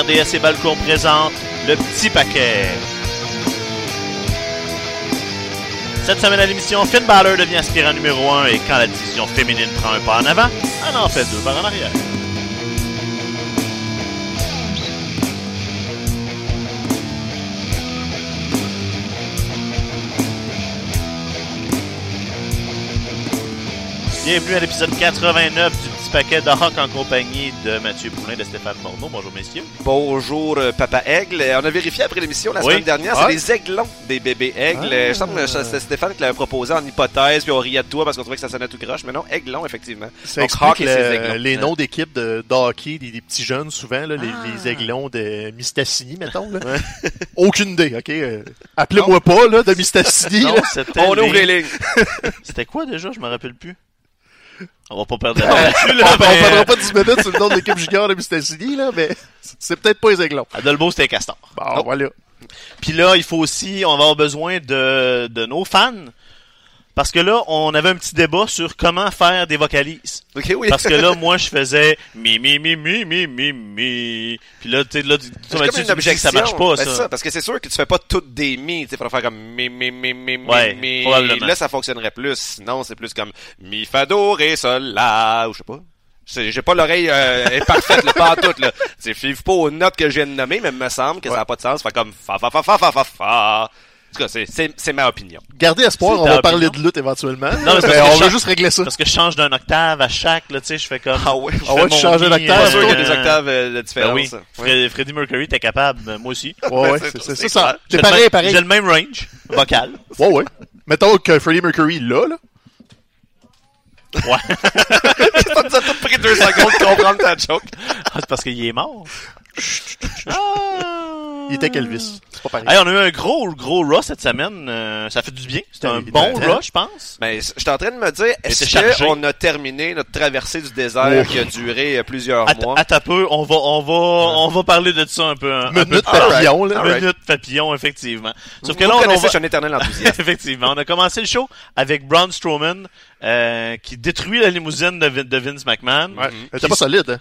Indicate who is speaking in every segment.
Speaker 1: RDS Balcon présente le petit paquet. Cette semaine à l'émission, Finn Balor devient aspirant numéro 1 et quand la division féminine prend un pas en avant, elle en fait deux par en arrière. Bienvenue à l'épisode 89 du petit paquet de rock en compagnie de Mathieu Poulin de Stéphane Morneau. Bonjour messieurs.
Speaker 2: Bonjour, euh, Papa Aigle. On a vérifié après l'émission la
Speaker 1: Oui.
Speaker 2: semaine dernière,
Speaker 3: Ah.
Speaker 2: c'est les aiglons des bébés aigles.
Speaker 3: Ah.
Speaker 2: Je semble que c'était Stéphane qui l'avait proposé en hypothèse, puis on riait de toi parce qu'on trouvait que ça sonnait tout croche. Mais non, aiglons, effectivement.
Speaker 3: Ça
Speaker 2: Donc,
Speaker 3: explique
Speaker 2: Hawk ses aiglons.
Speaker 3: les noms d'équipes de, de hockey des, des petits jeunes, souvent, là, les,
Speaker 1: Ah.
Speaker 3: les aiglons de Mistassini, mettons. Là. Aucune idée, OK? euh, Appelez-moi pas, là, de Mistassini.
Speaker 1: Non,
Speaker 3: là.
Speaker 1: c'était
Speaker 2: On
Speaker 1: les-
Speaker 2: ouvre les lignes.
Speaker 1: C'était quoi déjà? Je me rappelle plus. On va pas perdre de temps là-dessus,
Speaker 3: On
Speaker 1: là, mais-
Speaker 3: perdra pas 10 minutes sur le nom de l'équipe junior de Mistassini, là, mais c'est peut-être pas les aiglons.
Speaker 1: Dolbeau, c'était Castor.
Speaker 3: Bon, voilà.
Speaker 1: Puis là, il faut aussi, on va avoir besoin de, de nos fans. Parce que là, on avait un petit débat sur comment faire des vocalises.
Speaker 2: OK, oui.
Speaker 1: Parce que là, moi, je faisais mi, mi, mi, mi, mi, mi, mi. Puis là, tu sais, là, tu, tu, tu me que ça marche pas,
Speaker 2: Ben,
Speaker 1: ça.
Speaker 2: c'est parce que c'est sûr que tu fais pas toutes des mi, tu faire comme mi, mi, mi, mi,
Speaker 1: Ouais,
Speaker 2: mi.
Speaker 1: probablement.
Speaker 2: Là, ça fonctionnerait plus. Sinon, c'est plus comme mi, fa, do, ré, sol, la, ou je sais pas. J'ai pas l'oreille euh, parfaite, là, pas en tout, là. Tu sais, five pas aux notes que je viens de nommer, mais me semble que ça n'a pas de sens. Fait comme fa, fa, fa, fa, fa, fa, fa. En tout cas, c'est- ma opinion.
Speaker 3: Gardez espoir, on va parler
Speaker 1: opinion.
Speaker 3: de lutte éventuellement.
Speaker 1: Non, mais
Speaker 3: on
Speaker 1: je-
Speaker 3: va juste régler ça.
Speaker 1: Parce que je change d'un octave à chaque, là, tu sais, je fais comme...
Speaker 2: Ah ouais?
Speaker 1: je
Speaker 3: Ah ouais, tu changes d'un octave,
Speaker 1: euh,
Speaker 2: sûr qu'il y a
Speaker 1: euh,
Speaker 2: des octaves euh, de
Speaker 1: Ben
Speaker 2: différence.
Speaker 1: oui, Fred- Freddie Mercury, t'es capable, ben, moi aussi.
Speaker 3: Ouais, ouais,
Speaker 2: c'est-
Speaker 3: c'est c'est
Speaker 2: c'est
Speaker 3: ça.
Speaker 1: le
Speaker 3: pareil,
Speaker 1: même-
Speaker 3: pareil.
Speaker 1: J'ai le même range vocal.
Speaker 3: Ouais, ouais. Mettons que Freddie Mercury, là, là.
Speaker 1: Ouais.
Speaker 2: Ça nous a tout pris deux secondes de comprendre ta joke.
Speaker 1: Ah, c'est parce qu'il est mort. Ah.
Speaker 3: Il était qu'Elvis. C'est pas pareil.
Speaker 1: Hey, on a eu un gros, gros rush cette semaine. euh, ça fait du bien. C'était un bon rush, je pense.
Speaker 2: Ben, je suis en train de me dire, est-ce qu'on a terminé notre traversée du désert qui a duré euh, plusieurs mois?
Speaker 1: Un peu, on va, on va, on va parler de ça un peu. Un, un peu
Speaker 3: Minute papillon, là.
Speaker 1: Minute papillon, effectivement. Sauf que là, on, on
Speaker 2: connaissez,
Speaker 1: va...
Speaker 2: je suis un éternel enthousiaste.
Speaker 1: effectivement, on a commencé le show avec Braun Strowman, euh, qui détruit la limousine de, Vin- de Vince McMahon.
Speaker 3: Ouais. Elle était pas solide, hein?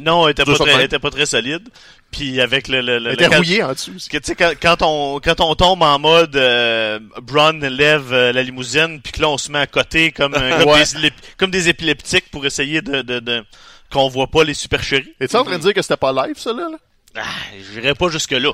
Speaker 1: Non, elle était pas très, elle était pas très solide. Puis avec le, le, le-
Speaker 3: Elle
Speaker 1: le-
Speaker 3: était
Speaker 1: quand-
Speaker 3: rouillée en dessous.
Speaker 1: Que tu sais quand, quand on quand on tombe en mode euh, Braun lève euh, la limousine puis que là on se met à côté comme euh, comme,
Speaker 3: Ouais.
Speaker 1: des, élép- comme des épileptiques pour essayer de de, de qu'on voit pas les supercheries.
Speaker 3: Es-tu en train de dire que c'était pas live, ça, là?
Speaker 1: Ah, j'irais pas jusque là.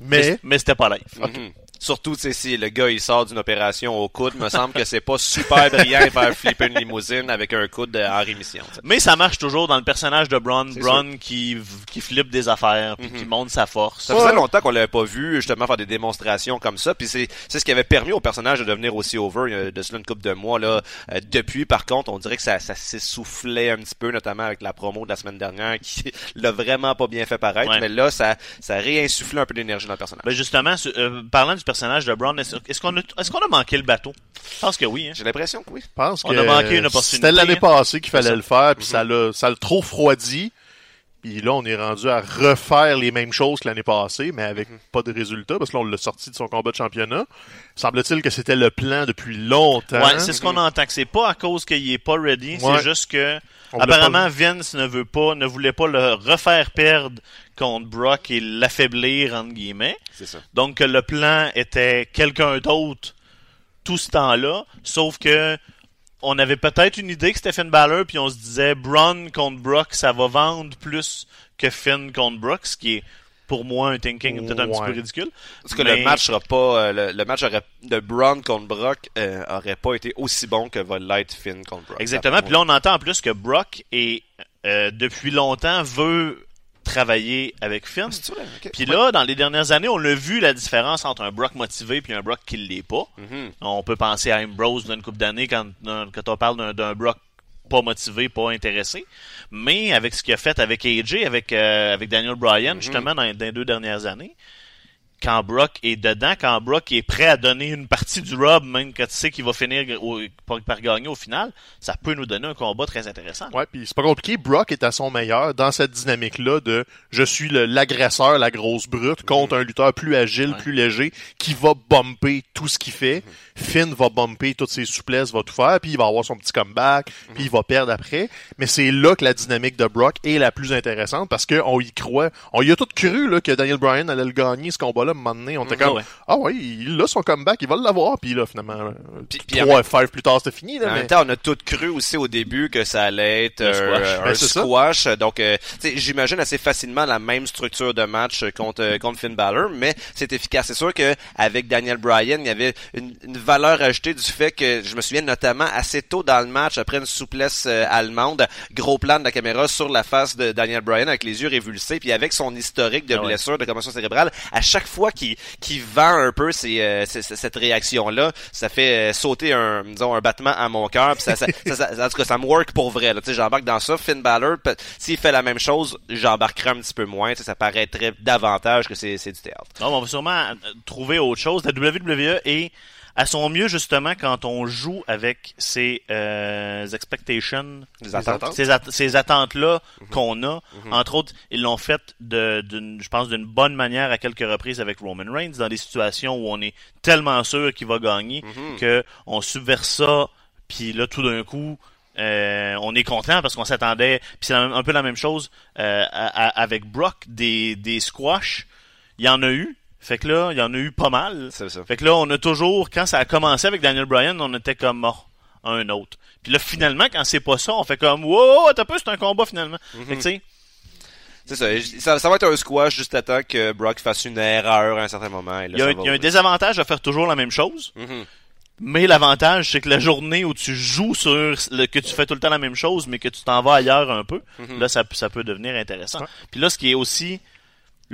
Speaker 3: Mais,
Speaker 1: mais c'était pas live.
Speaker 2: Mhm. Surtout, tu sais, si le gars, il sort d'une opération au coude, me semble que c'est pas super brillant de faire flipper une limousine avec un coude euh, en rémission. tu sais.
Speaker 1: Mais ça marche toujours dans le personnage de Braun, Braun qui qui flippe des affaires puis qui montre sa force.
Speaker 2: Ça faisait longtemps qu'on l'avait pas vu justement faire des démonstrations comme ça, puis c'est c'est ce qui avait permis au personnage de devenir aussi over il y a de cela une couple de mois là. Euh, depuis, par contre, on dirait que ça, ça s'essoufflait un petit peu, notamment avec la promo de la semaine dernière qui l'a vraiment pas bien fait paraître.
Speaker 1: Ouais.
Speaker 2: Mais là, ça ça réinsufflait un peu d'énergie dans le personnage.
Speaker 1: Ben justement, euh, parlant du personnage de est-ce qu'on a est-ce qu'on a manqué le bateau? Je pense que oui. Hein.
Speaker 2: J'ai l'impression que oui.
Speaker 3: je pense
Speaker 1: On
Speaker 3: que
Speaker 1: a manqué une opportunité,
Speaker 3: c'était l'année
Speaker 1: hein.
Speaker 3: passée qu'il fallait
Speaker 1: ça.
Speaker 3: le faire, puis ça l'a ça l'a trop refroidi. Puis là, on est rendu à refaire les mêmes choses que l'année passée, mais avec pas de résultat, parce que là, on l'a sorti de son combat de championnat. Semble-t-il que c'était le plan depuis longtemps.
Speaker 1: Ouais, c'est ce qu'on entend que c'est pas à cause qu'il est pas ready,
Speaker 3: Ouais.
Speaker 1: c'est juste que apparemment Vince ne veut pas ne voulait pas le refaire perdre contre Brock et l'affaiblir entre guillemets.
Speaker 2: C'est ça.
Speaker 1: Donc le plan était quelqu'un d'autre tout ce temps-là, sauf que on avait peut-être une idée que c'était Finn Balor puis on se disait Braun contre Brock, ça va vendre plus que Finn contre Brock, ce qui est pour moi un thinking peut-être un petit peu ridicule.
Speaker 2: Parce que le match sera pas euh, le, le match aurait, de Braun contre Brock euh, aurait pas été aussi bon que va l'être Finn contre Brock.
Speaker 1: Exactement. Puis là, on entend en plus que Brock est euh, depuis longtemps veut travailler avec Finn.
Speaker 2: Ok.
Speaker 1: Puis là, dans les dernières années, on a vu la différence entre un Brock motivé puis un Brock qui l'est pas.
Speaker 2: Mhm.
Speaker 1: On peut penser à Ambrose d'une couple d'années quand, quand on parle d'un Brock pas motivé, pas intéressé. Mais avec ce qu'il a fait avec AJ, avec, euh, avec Daniel Bryan, justement, dans, dans les deux dernières années, quand Brock est dedans, quand Brock est prêt à donner une partie du rub, même quand tu sais qu'il va finir au- par, par gagner au final, ça peut nous donner un combat très intéressant.
Speaker 3: Ouais, puis c'est pas compliqué. Brock est à son meilleur dans cette dynamique-là de je suis l'agresseur, la grosse brute, contre un lutteur plus agile,
Speaker 1: Ouais.
Speaker 3: plus léger, qui va bumper tout ce qu'il fait. Finn va bumper toutes ses souplesses, va tout faire, puis il va avoir son petit comeback, puis il va perdre après. Mais c'est là que la dynamique de Brock est la plus intéressante parce qu'on y croit. On y a tout cru là, que Daniel Bryan allait le gagner ce combat-là. Un moment donné, on était
Speaker 1: Mhm,
Speaker 3: comme ah ouais, il a son comeback, il va l'avoir. Puis là, finalement, euh, trois five plus tard, c'était fini. Là,
Speaker 2: En
Speaker 3: mais...
Speaker 2: même temps, on a tout cru aussi au début que ça allait être
Speaker 1: Un squash.
Speaker 3: Ben,
Speaker 2: squash. Donc, euh, j'imagine assez facilement la même structure de match contre euh, contre Finn Balor, mais c'est efficace. C'est sûr que avec Daniel Bryan, il y avait une, une valeur ajoutée du fait que je me souviens notamment assez tôt dans le match, après une souplesse euh, allemande, gros plan de la caméra sur la face de Daniel Bryan avec les yeux révulsés, puis avec son historique de
Speaker 1: Ah ouais.
Speaker 2: blessure, de commotion cérébrale, à chaque fois qu'il qu'il vend un peu euh, cette réaction-là, ça fait euh, sauter un, disons, un battement à mon cœur. puis Ça, ça, ça, en tout cas, ça me work pour vrai. là. Tu sais, J'embarque dans ça. Finn Balor, s'il fait la même chose, j'embarquerai un petit peu moins. Ça paraîtrait davantage que c'est c'est du théâtre.
Speaker 1: Non, on va sûrement euh, trouver autre chose. La WWE est à son mieux justement quand on joue avec ces euh, expectations,
Speaker 2: Les attentes.
Speaker 1: ces, at- ces attentes-là qu'on a. Entre autres, ils l'ont fait de, d'une, je pense, d'une bonne manière à quelques reprises avec Roman Reigns dans des situations où on est tellement sûr qu'il va gagner que on subverse ça, puis là tout d'un coup. euh, on est content parce qu'on s'attendait. Puis c'est un peu la même chose euh, à- à- avec Brock, des, des squash. Il y en a eu. Fait que là, il y en a eu pas mal.
Speaker 2: C'est ça.
Speaker 1: Fait que là, on a toujours, quand ça a commencé avec Daniel Bryan, on était comme mort un autre. Puis là, finalement, quand c'est pas ça, on fait comme wow, t'as peu, c'est un combat finalement. Fait que tu sais,
Speaker 2: C'est ça. Ça. Ça va être un squash juste à temps que Brock fasse une erreur à un certain moment. là,
Speaker 1: il y, a un- y a désavantage à faire toujours la même chose.
Speaker 2: Mhm.
Speaker 1: Mais l'avantage, c'est que la journée où tu joues sur le, que tu fais tout le temps la même chose, mais que tu t'en vas ailleurs un peu, là, ça, ça peut devenir intéressant. Puis là, ce qui est aussi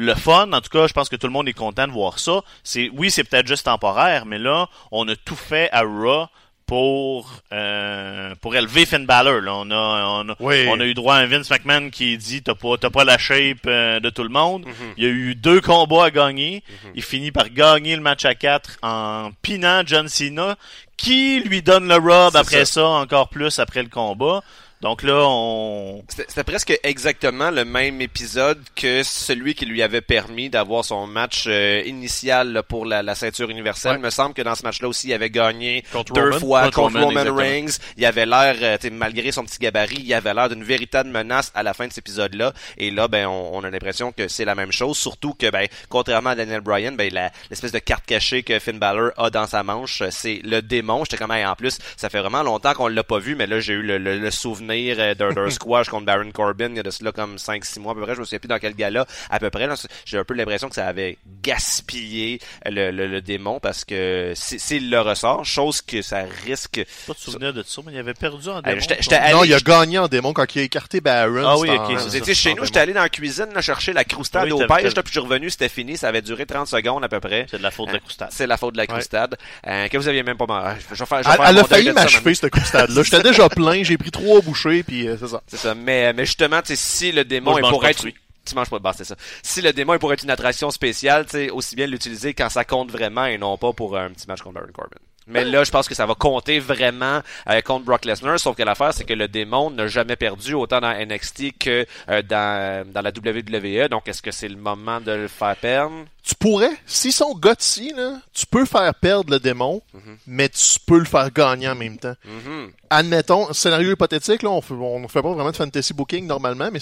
Speaker 1: le fun, en tout cas, je pense que tout le monde est content de voir ça. C'est oui, c'est peut-être juste temporaire, mais là, on a tout fait à Raw pour euh, pour élever Finn Balor. Là. On a on a,
Speaker 3: Oui.
Speaker 1: on a eu droit à un Vince McMahon qui dit t'as pas t'as pas la shape euh, de tout le monde. Il y a eu deux combats à gagner. Il finit par gagner le match à 4 en pinant John Cena, qui lui donne le rub après
Speaker 2: ça.
Speaker 1: ça encore plus après le combat. Donc là, on
Speaker 2: C'était presque exactement le même épisode que celui qui lui avait permis d'avoir son match euh, initial là, pour la, la ceinture universelle.
Speaker 3: Ouais.
Speaker 2: Il me semble que dans ce match-là aussi, il avait gagné
Speaker 3: Contre
Speaker 2: deux
Speaker 3: Roman.
Speaker 2: fois
Speaker 1: Contre
Speaker 2: contre,
Speaker 1: Roman.
Speaker 2: Reigns. Il avait l'air, euh, malgré son petit gabarit, il avait l'air d'une véritable menace à la fin de cet épisode-là. Et là, ben, on, on a l'impression que c'est la même chose. Surtout que, ben, contrairement à Daniel Bryan, ben, l'espèce de carte cachée que Finn Balor a dans sa manche, c'est le démon. J'étais comme, en plus, ça fait vraiment longtemps qu'on l'a pas vu, mais là, j'ai eu le, le- le souvenir euh, d'un squash contre Baron Corbin il y a de cela comme 5-6 mois à peu près. Je me souviens plus dans quel gala à peu près. J'ai un peu l'impression que ça avait gaspillé le, le, le démon parce que c'est- s'il le ressort, chose que ça risque.
Speaker 1: pas de souvenir de ça, mais il avait perdu en
Speaker 2: Euh,
Speaker 1: démon.
Speaker 2: j'étais- j'étais allé-
Speaker 3: Non, il a gagné en démon quand il a écarté Baron.
Speaker 1: Ah oui, ok,
Speaker 2: Vous
Speaker 1: ça.
Speaker 2: étiez chez
Speaker 3: en
Speaker 2: nous,
Speaker 3: démon.
Speaker 2: j'étais allé dans la cuisine là, chercher la croustade
Speaker 1: Oui,
Speaker 2: au pêche, puis je suis revenu, c'était fini, ça avait duré 30 secondes à peu près.
Speaker 1: C'est de la faute de la
Speaker 2: Euh,
Speaker 1: croustade.
Speaker 2: C'est la faute de la croustade. Euh, que vous aviez même pas mangé. Je vais faire, je vais
Speaker 3: Elle,
Speaker 2: faire
Speaker 3: elle a failli m'achever, cette croustade-là. J'étais déjà plein, j'ai pris trois puis euh, c'est ça.
Speaker 2: C'est ça. Mais, mais justement, tu sais, si le démon
Speaker 1: Moi,
Speaker 2: est pour être... Tu manges pas de base, c'est ça. Si le démon est pour être une attraction spéciale, tu sais, aussi bien l'utiliser quand ça compte vraiment et non pas pour un petit match contre Baron Corbin. Mais là, je pense que ça va compter vraiment euh, contre Brock Lesnar, sauf que l'affaire, c'est que le démon n'a jamais perdu autant dans NXT que euh, dans, dans la WWE. Donc, est-ce que c'est le moment de le faire perdre?
Speaker 3: Tu pourrais, s'ils sont gutsy, là, tu peux faire perdre le démon, mais tu peux le faire gagner en même temps.
Speaker 2: Mhm.
Speaker 3: Admettons, scénario hypothétique, là, on fait, on fait pas vraiment de fantasy booking normalement, mais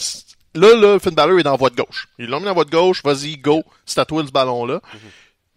Speaker 3: là, là, Finn Balor est dans la voie de gauche. Ils l'ont mis dans la voie de gauche, vas-y, go, c'est à toi ce ballon-là.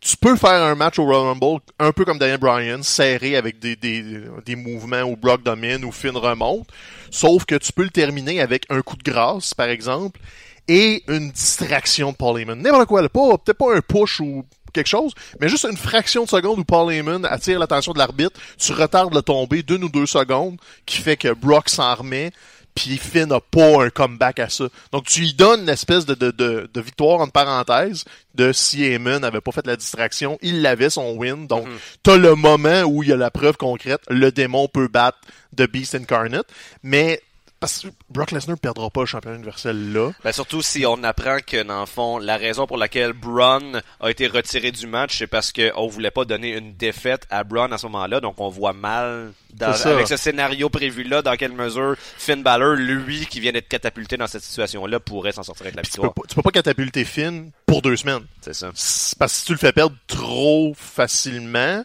Speaker 3: Tu peux faire un match au Royal Rumble, un peu comme Daniel Bryan, serré avec des, des, des mouvements où Brock domine, où Finn remonte. Sauf que tu peux le terminer avec un coup de grâce, par exemple, et une distraction de Paul Heyman. N'importe quoi, peut-être pas un push ou quelque chose, mais juste une fraction de seconde où Paul Heyman attire l'attention de l'arbitre, tu retardes le tombé d'une ou deux secondes, qui fait que Brock s'en remet, puis Finn n'a pas un comeback à ça. Donc tu lui donnes une espèce de, de, de, de victoire entre parenthèses de si Heyman n'avait pas fait la distraction, il l'avait son win. Donc t'as le moment où il y a la preuve concrète, le démon peut battre The Beast Incarnate, mais parce que Brock Lesnar perdra pas le championnat universel là.
Speaker 2: Ben surtout si on apprend que dans le fond la raison pour laquelle Braun a été retiré du match c'est parce qu'on voulait pas donner une défaite à Braun à ce moment-là donc on voit mal dans- avec ce scénario prévu là dans quelle mesure Finn Balor lui qui vient d'être catapulté dans cette situation là pourrait s'en sortir avec la
Speaker 3: Tu peux,
Speaker 2: victoire
Speaker 3: pas, tu peux pas catapulter Finn pour deux semaines.
Speaker 2: c'est ça
Speaker 3: Parce que si tu le fais perdre trop facilement,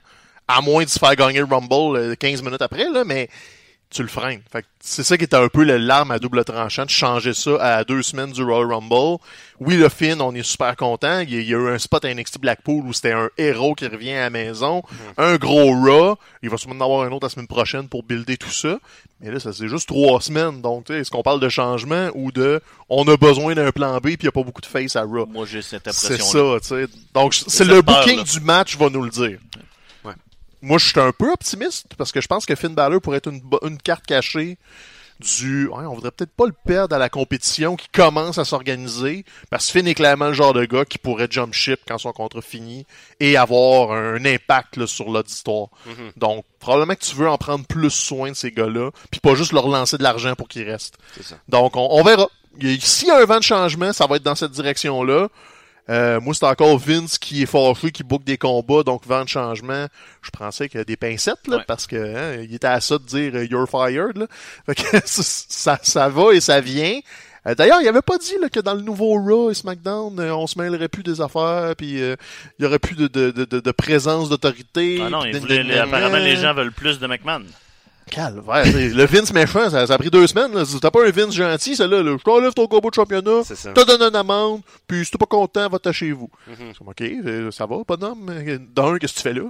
Speaker 3: à moins de se faire gagner le Rumble euh, 15 minutes après, là, mais tu le freines. C'est ça qui était un peu le- l'arme à double tranchant, de changer ça à deux semaines du Royal Rumble. Oui, le Finn, on est super content. Il y a, eu un spot à NXT Blackpool où c'était un héros qui revient à la maison. Un gros Raw. Il va sûrement en avoir un autre la semaine prochaine pour builder tout ça. Mais là, ça c'est juste trois semaines. Donc, tu sais, est-ce qu'on parle de changement ou de on a besoin d'un plan B puis il n'y a pas beaucoup de face à Raw?
Speaker 1: Moi, j'ai cette
Speaker 3: C'est
Speaker 1: impression-là.
Speaker 3: ça, tu sais. Donc, c'est le booking du match va nous le dire. Moi, je suis un peu optimiste parce que je pense que Finn Balor pourrait être une, carte cachée du... Ouais, on voudrait peut-être pas le perdre à la compétition qui commence à s'organiser parce que Finn est clairement le genre de gars qui pourrait jump ship quand son contrat finit et avoir un impact là, sur l'auditoire. Donc, probablement que tu veux en prendre plus soin de ces gars-là puis pas juste leur lancer de l'argent pour qu'ils restent.
Speaker 2: Ça.
Speaker 3: Donc, on, on verra. S'il y a un vent de changement, ça va être dans cette direction-là. Euh, moi, c'est encore Vince qui est fâché, qui book des combats, donc vent de changement. Je pensais qu'il y a des pincettes, là,
Speaker 1: Ouais.
Speaker 3: parce que hein, il était à ça de dire euh, You're fired. Là. Fait que ça, ça, va et ça vient. Euh, D'ailleurs, il avait pas dit là, que dans le nouveau Raw et SmackDown, euh, on se mêlerait plus des affaires, puis euh, il y aurait plus de, de, de, de- de présence d'autorité.
Speaker 1: Ah non, il voulait- apparemment, les gens veulent plus de McMahon.
Speaker 3: Calvaire, le Vince méchant, ça, ça a pris deux semaines. là. T'as pas un Vince gentil, celle-là. Là. Je t'enlève ton combo de championnat,
Speaker 2: ça.
Speaker 3: te donne une amende, puis si t'es pas content, va-t'en chez vous. C'est comme, OK, euh, ça va, bonhomme. Euh, D'un, qu'est-ce que tu fais là?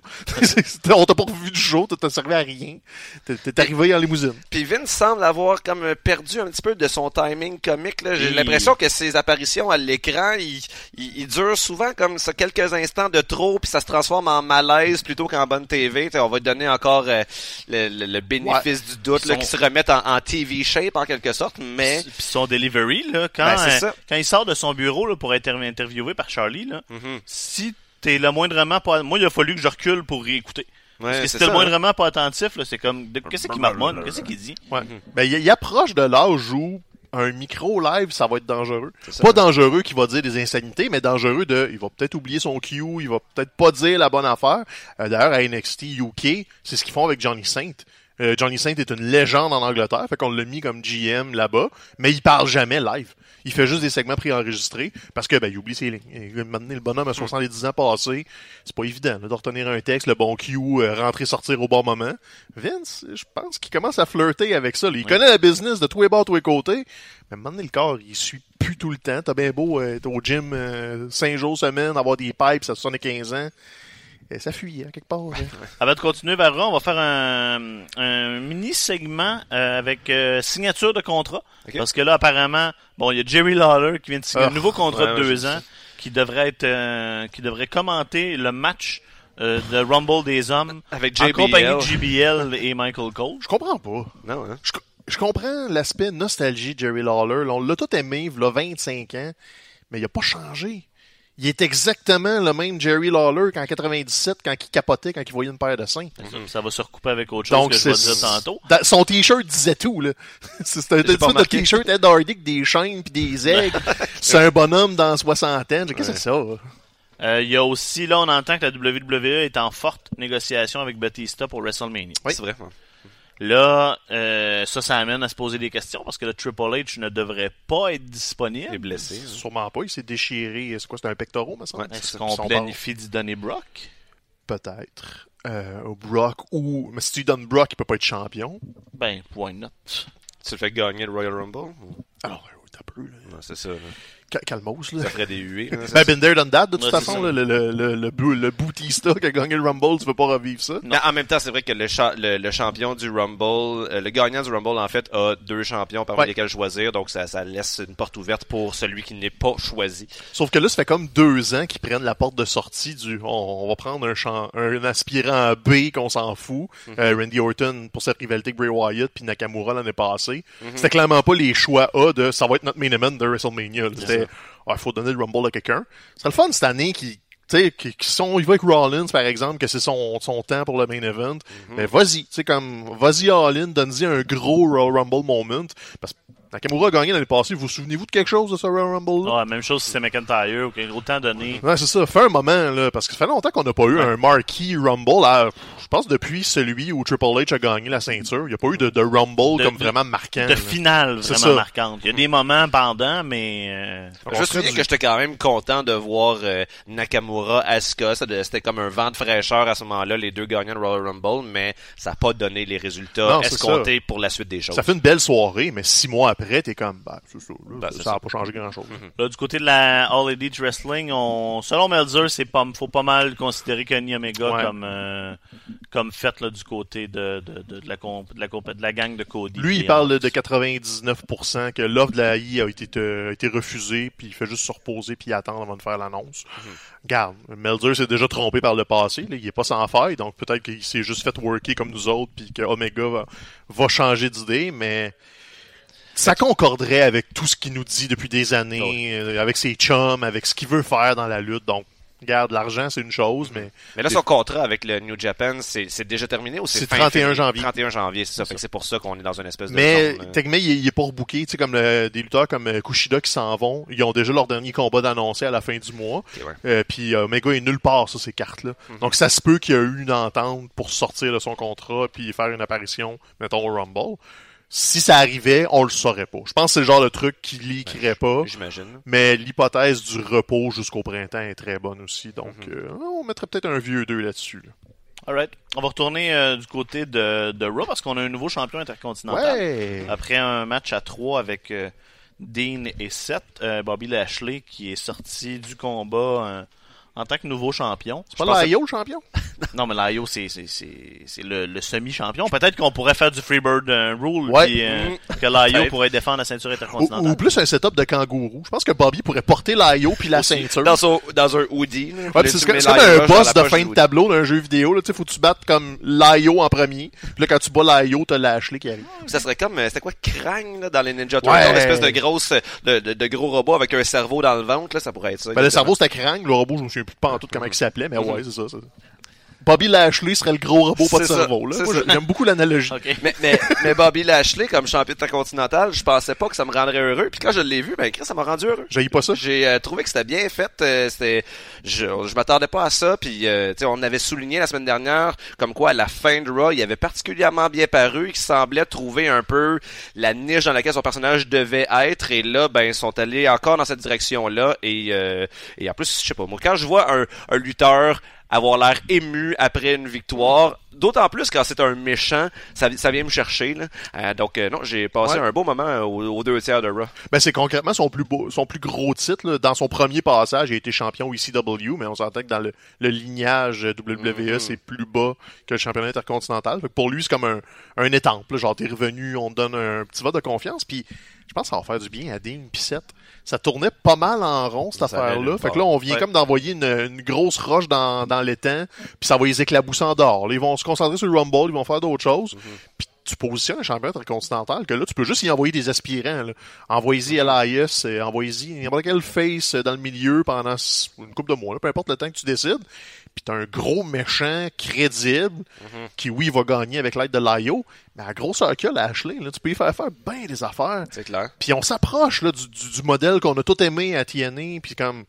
Speaker 3: On t'a pas vu du show, t'as servi à rien. T'es arrivé en limousine.
Speaker 2: Puis Vince semble avoir comme euh, perdu un petit peu de son timing comique. J'ai
Speaker 1: Et-
Speaker 2: l'impression que ses apparitions à l'écran, ils il, il durent souvent comme ça quelques instants de trop, puis ça se transforme en malaise plutôt qu'en bonne TV. T'sais, on va lui donner encore euh, le, le- le bénéfice du doute, là, qui se remettent en, en TV shape en quelque sorte, mais
Speaker 1: Puis son delivery, là, quand,
Speaker 2: Ben,
Speaker 1: euh, quand il sort de son bureau là, pour être interviewé par Charlie, là,
Speaker 2: Mhm.
Speaker 1: si t'es le moindrement pas... Moi, il a fallu que je recule pour réécouter.
Speaker 2: Ouais,
Speaker 1: Parce que si t'es le
Speaker 2: ça,
Speaker 1: moindrement pas attentif, là, c'est comme... Qu'est-ce qu'il marmonne? Qu'est-ce qu'il dit?
Speaker 3: Ouais. Ben, il, il approche de l'âge où un micro live, ça va être dangereux.
Speaker 2: ça.
Speaker 3: Pas dangereux qui va dire des insanités, mais dangereux de, il va peut-être oublier son cue, il va peut-être pas dire la bonne affaire. Euh, D'ailleurs, à NXT UK, c'est ce qu'ils font avec Johnny Saint. Euh, Johnny Saint est une légende en Angleterre, fait qu'on l'a mis comme GM là-bas, mais il parle jamais live. Il fait juste des segments préenregistrés parce que ben il oublie ses lignes. Et Maintenant, le bonhomme a 70 ans passés, c'est pas évident là, de retenir un texte, le bon cue, euh, rentrer sortir au bon moment. Vince, je pense qu'il commence à flirter avec ça. là. Il connaît la business de tous les bords, tous les côtés. Mais maintenant, le corps, il suit plus tout le temps. T'as bien beau euh, être au gym euh, 5 jours semaine, avoir des pipes à 75 ans. Et ça fuit, hein, quelque part. hein.
Speaker 1: Avant de continuer vers on va faire un, un mini-segment euh, avec euh, signature de contrat. Parce que là, apparemment, bon, il y a Jerry Lawler qui vient de signer
Speaker 3: Ah,
Speaker 1: un nouveau contrat
Speaker 2: ouais,
Speaker 1: de deux ans qui devrait être euh, qui devrait commenter le match euh, de Rumble des hommes
Speaker 2: Avec
Speaker 1: en
Speaker 2: JBL.
Speaker 1: compagnie de JBL et Michael Cole.
Speaker 3: Je comprends pas.
Speaker 2: Non, hein?
Speaker 3: Je, co- je comprends l'aspect nostalgie de Jerry Lawler. On l'a tout aimé, il a 25 ans, mais il a pas changé. Il est exactement le même Jerry Lawler qu'en 97, quand il capotait, quand il voyait une paire de seins.
Speaker 1: Ça, ça va se recouper avec autre chose
Speaker 3: Donc,
Speaker 1: que je vais dire tantôt.
Speaker 3: son t-shirt disait tout là. C'est un t-shirt Ed Hardy avec des chaînes puis des aigles. c'est un bonhomme dans la soixantaine. Qu'est-ce que c'est ça?
Speaker 1: Euh, Il y a aussi, là, on entend que la WWE est en forte négociation avec Batista pour WrestleMania.
Speaker 3: Oui.
Speaker 2: C'est vrai.
Speaker 1: Là, euh, ça, ça amène à se poser des questions parce que le Triple H ne devrait pas être
Speaker 2: Il est
Speaker 1: disponible.
Speaker 2: blessé. hein.
Speaker 3: Sûrement pas. Il s'est déchiré. C'est quoi C'est un pectoral, me semble?
Speaker 2: Ouais.
Speaker 1: Est-ce qu'on planifie d'y donner Brock?
Speaker 3: Peut-être. Euh, Brock ou mais si tu lui donnes Brock, il peut pas être champion.
Speaker 1: Ben, why not?
Speaker 2: Tu le fais gagner le Royal Rumble?
Speaker 3: Alors, oui, t'as peu là.
Speaker 2: Non, c'est ça. là.
Speaker 3: Cal- Calmos là.
Speaker 2: Ça ferait des huées. là,
Speaker 3: Ben, there, done that, de toute
Speaker 1: Ouais,
Speaker 3: façon, là, le, le, le, le, bou- le Boutista qui a gagné le Rumble, tu veux pas revivre ça?
Speaker 2: Mais en même temps, c'est vrai que le, cha- le, le champion du Rumble, euh, le gagnant du Rumble, en fait, a deux champions parmi
Speaker 3: Ouais.
Speaker 2: lesquels choisir, donc ça, ça laisse une porte ouverte pour celui qui n'est pas choisi.
Speaker 3: Sauf que là, ça fait comme deux ans qu'ils prennent la porte de sortie du on, on va prendre un, champ, un aspirant B qu'on s'en fout. Euh, Randy Orton pour cette rivalité avec Bray Wyatt puis Nakamura l'année passée. C'était clairement pas les choix A de ça va être notre main event de WrestleMania. là. C'était il faut donner le Rumble à quelqu'un. Ce serait le fun cette année qui tu qui, qui sont, il va avec Rollins, par exemple, que c'est son, son temps pour le main event. Mais vas-y, tu sais, comme, vas-y all-in, donne-y un gros Royal Rumble moment. Parce que Nakamura a gagné l'année passée. Vous vous souvenez-vous de quelque chose de ce Royal Rumble? Là?
Speaker 1: Ouais, même chose si c'est McIntyre, ok, autant donné.
Speaker 3: Ouais, c'est ça. Fait un moment, là, parce que ça fait longtemps qu'on n'a pas eu un marquee Rumble. à- je pense depuis celui où Triple H a gagné la ceinture. Il n'y a pas eu de, de Rumble
Speaker 1: De-
Speaker 3: comme
Speaker 1: de-
Speaker 3: vraiment marquant.
Speaker 1: De
Speaker 3: là.
Speaker 1: finale vraiment
Speaker 3: ça.
Speaker 1: marquante. Il y a des moments pendant, mais euh,
Speaker 2: Je me souviens
Speaker 3: du-
Speaker 2: que j'étais quand même content de voir euh, Nakamura, Asuka. C'était comme un vent de fraîcheur à ce moment-là, les deux gagnants de Royal Rumble, mais ça n'a pas donné les résultats
Speaker 3: Non,
Speaker 2: escomptés pour la suite des choses.
Speaker 3: Ça fait une belle soirée, mais six mois après, t'es comme, bah, c'est ça. là,
Speaker 2: Ben,
Speaker 3: ça
Speaker 2: c'est
Speaker 3: n'a
Speaker 2: ça.
Speaker 3: pas changé grand-chose.
Speaker 1: là, du côté de la All Elite Wrestling, on, selon Melzer, c'est pas, faut pas mal considérer Kenny Omega
Speaker 3: Ouais.
Speaker 1: comme, euh, comme fait là, du côté de, de, de, de la, comp- de, la, comp- de la gang de Cody.
Speaker 3: Lui, il parle de 99% que l'offre de la I a été, euh, a été refusée, puis il fait juste se reposer puis attendre avant de faire l'annonce. Garde, Melzer s'est déjà trompé par le passé, là, il est pas sans faille, donc peut-être qu'il s'est juste fait worker comme nous autres, puis que Omega va, va changer d'idée, mais ça concorderait avec tout ce qu'il nous dit depuis des années, euh, avec ses chums, avec ce qu'il veut faire dans la lutte. Donc, regarde, l'argent c'est une chose, mais
Speaker 2: Mais là, son contrat avec le New Japan, c'est c'est déjà terminé ou c'est
Speaker 3: C'est
Speaker 2: fin
Speaker 3: 31
Speaker 2: février?
Speaker 3: janvier.
Speaker 2: 31 janvier, c'est ça. Fait que c'est pour ça qu'on est dans une espèce de
Speaker 3: Mais
Speaker 2: euh,
Speaker 3: techniquement, il, est- il est pas rebooké. Tu sais, comme le- des lutteurs comme euh, Kushida qui s'en vont, ils ont déjà leur dernier combat d'annoncer à la fin du mois.
Speaker 2: ok, ouais.
Speaker 3: Euh, puis Omega est nulle part sur ces cartes-là.
Speaker 2: Mhm.
Speaker 3: Donc ça se peut qu'il y a eu une entente pour sortir de son contrat puis faire une apparition, mettons, au Rumble. Si ça arrivait, on le saurait pas. Je pense que c'est le genre de truc qui leakerait pas.
Speaker 2: J'imagine.
Speaker 3: Mais l'hypothèse du repos jusqu'au printemps est très bonne aussi. Donc
Speaker 2: Mhm.
Speaker 3: euh, on mettrait peut-être un vieux 2 là-dessus. là.
Speaker 1: Alright. On va retourner euh, du côté de, de Raw parce qu'on a un nouveau champion intercontinental.
Speaker 3: Ouais!
Speaker 1: Après un match à 3 avec euh, Dean et Seth, euh, Bobby Lashley qui est sorti du combat euh, en tant que nouveau champion.
Speaker 3: C'est pas
Speaker 1: pensais-
Speaker 3: le champion?
Speaker 1: Non, mais l'Ayo, c'est, c'est, c'est, c'est le, le semi-champion. Peut-être qu'on pourrait faire du Freebird euh, Rule
Speaker 3: Ouais.
Speaker 1: puis, euh,
Speaker 2: Mhm.
Speaker 1: que
Speaker 2: Peut-être.
Speaker 1: pourrait défendre la ceinture
Speaker 3: Ou,
Speaker 1: intercontinentale.
Speaker 3: ou plus un setup de kangourou. Je pense que Bobby pourrait porter l'Ayo puis la ceinture.
Speaker 2: Dans, son, dans un hoodie.
Speaker 3: Ouais, pis c'est comme, un boss de fin de tableau d'un jeu vidéo. Là, tu sais, faut que tu battes comme l'Ayo en premier. Puis là, quand tu bats l'Ayo, t'as Lashley qui arrive.
Speaker 2: Ça serait comme, euh, c'était quoi, Krang, là, dans les Ninja Turtles?
Speaker 3: Ouais.
Speaker 2: Une espèce de grosse, de, de, de gros robot avec un cerveau dans le ventre, là, ça pourrait être ça.
Speaker 3: Ben, le cerveau, c'était Krang. Le robot, je me souviens plus pas en tout comment il s'appelait, mais ouais, c'est ça, ça. Bobby Lashley serait le gros robot, pas de
Speaker 2: ça,
Speaker 3: cerveau. Là. Moi, j'aime beaucoup l'analogie.
Speaker 1: Ok.
Speaker 2: Mais, mais, mais Bobby Lashley, comme champion intercontinental, je pensais pas que ça me rendrait heureux. Puis quand je l'ai vu, ben, Chris, ça m'a rendu heureux.
Speaker 3: J'ai pas ça.
Speaker 2: J'ai euh, trouvé que c'était bien fait. euh, c'était, je, je m'attendais pas à ça. Puis, euh, tu sais, on avait souligné la semaine dernière, comme quoi à la fin de Raw, il avait particulièrement bien paru, qui semblait trouver un peu la niche dans laquelle son personnage devait être. Et là, ben, ils sont allés encore dans cette direction-là. Et, euh, et en plus, je sais pas, moi, quand je vois un, un lutteur avoir l'air ému après une victoire, d'autant plus quand c'est un méchant, ça, ça vient me chercher. Là. Euh, donc, euh, non, j'ai passé
Speaker 3: Ouais.
Speaker 2: un beau moment euh, aux, aux deux tiers de Raw.
Speaker 3: Ben, c'est concrètement son plus beau, son plus gros titre. là. Dans son premier passage, il a été champion ECW, mais on s'entend que dans le, le lignage WWE,
Speaker 2: Mhm.
Speaker 3: c'est plus bas que le championnat intercontinental. Fait que pour lui, c'est comme un, un étampe. là. Genre, t'es revenu, on te donne un petit vote de confiance. Puis, je pense que ça va faire du bien à Dean pis Seth. Ça tournait pas mal en rond, cette affaire-là. Fait que là, on vient
Speaker 2: Ouais.
Speaker 3: comme d'envoyer une, une grosse roche dans, dans l'étang, puis ça va les éclabousser en dehors. Ils vont se concentrer sur le Rumble, ils vont faire d'autres choses.
Speaker 2: Mhm.
Speaker 3: Puis tu positionnes un champion intercontinental que là, tu peux juste y envoyer des aspirants. Envoyez-y Elias, euh, envoyez-y n'importe quel face euh, dans le milieu pendant une couple de mois, là, peu importe le temps que tu décides. Puis t'as un gros méchant crédible
Speaker 2: Mhm.
Speaker 3: qui, oui, va gagner avec l'aide de l'IO, mais à grosseur qu'il a, Lashley, là, tu peux y faire faire bien des affaires.
Speaker 2: C'est clair.
Speaker 3: Puis on s'approche là, du, du, du modèle qu'on a tout aimé à TNA, puis comme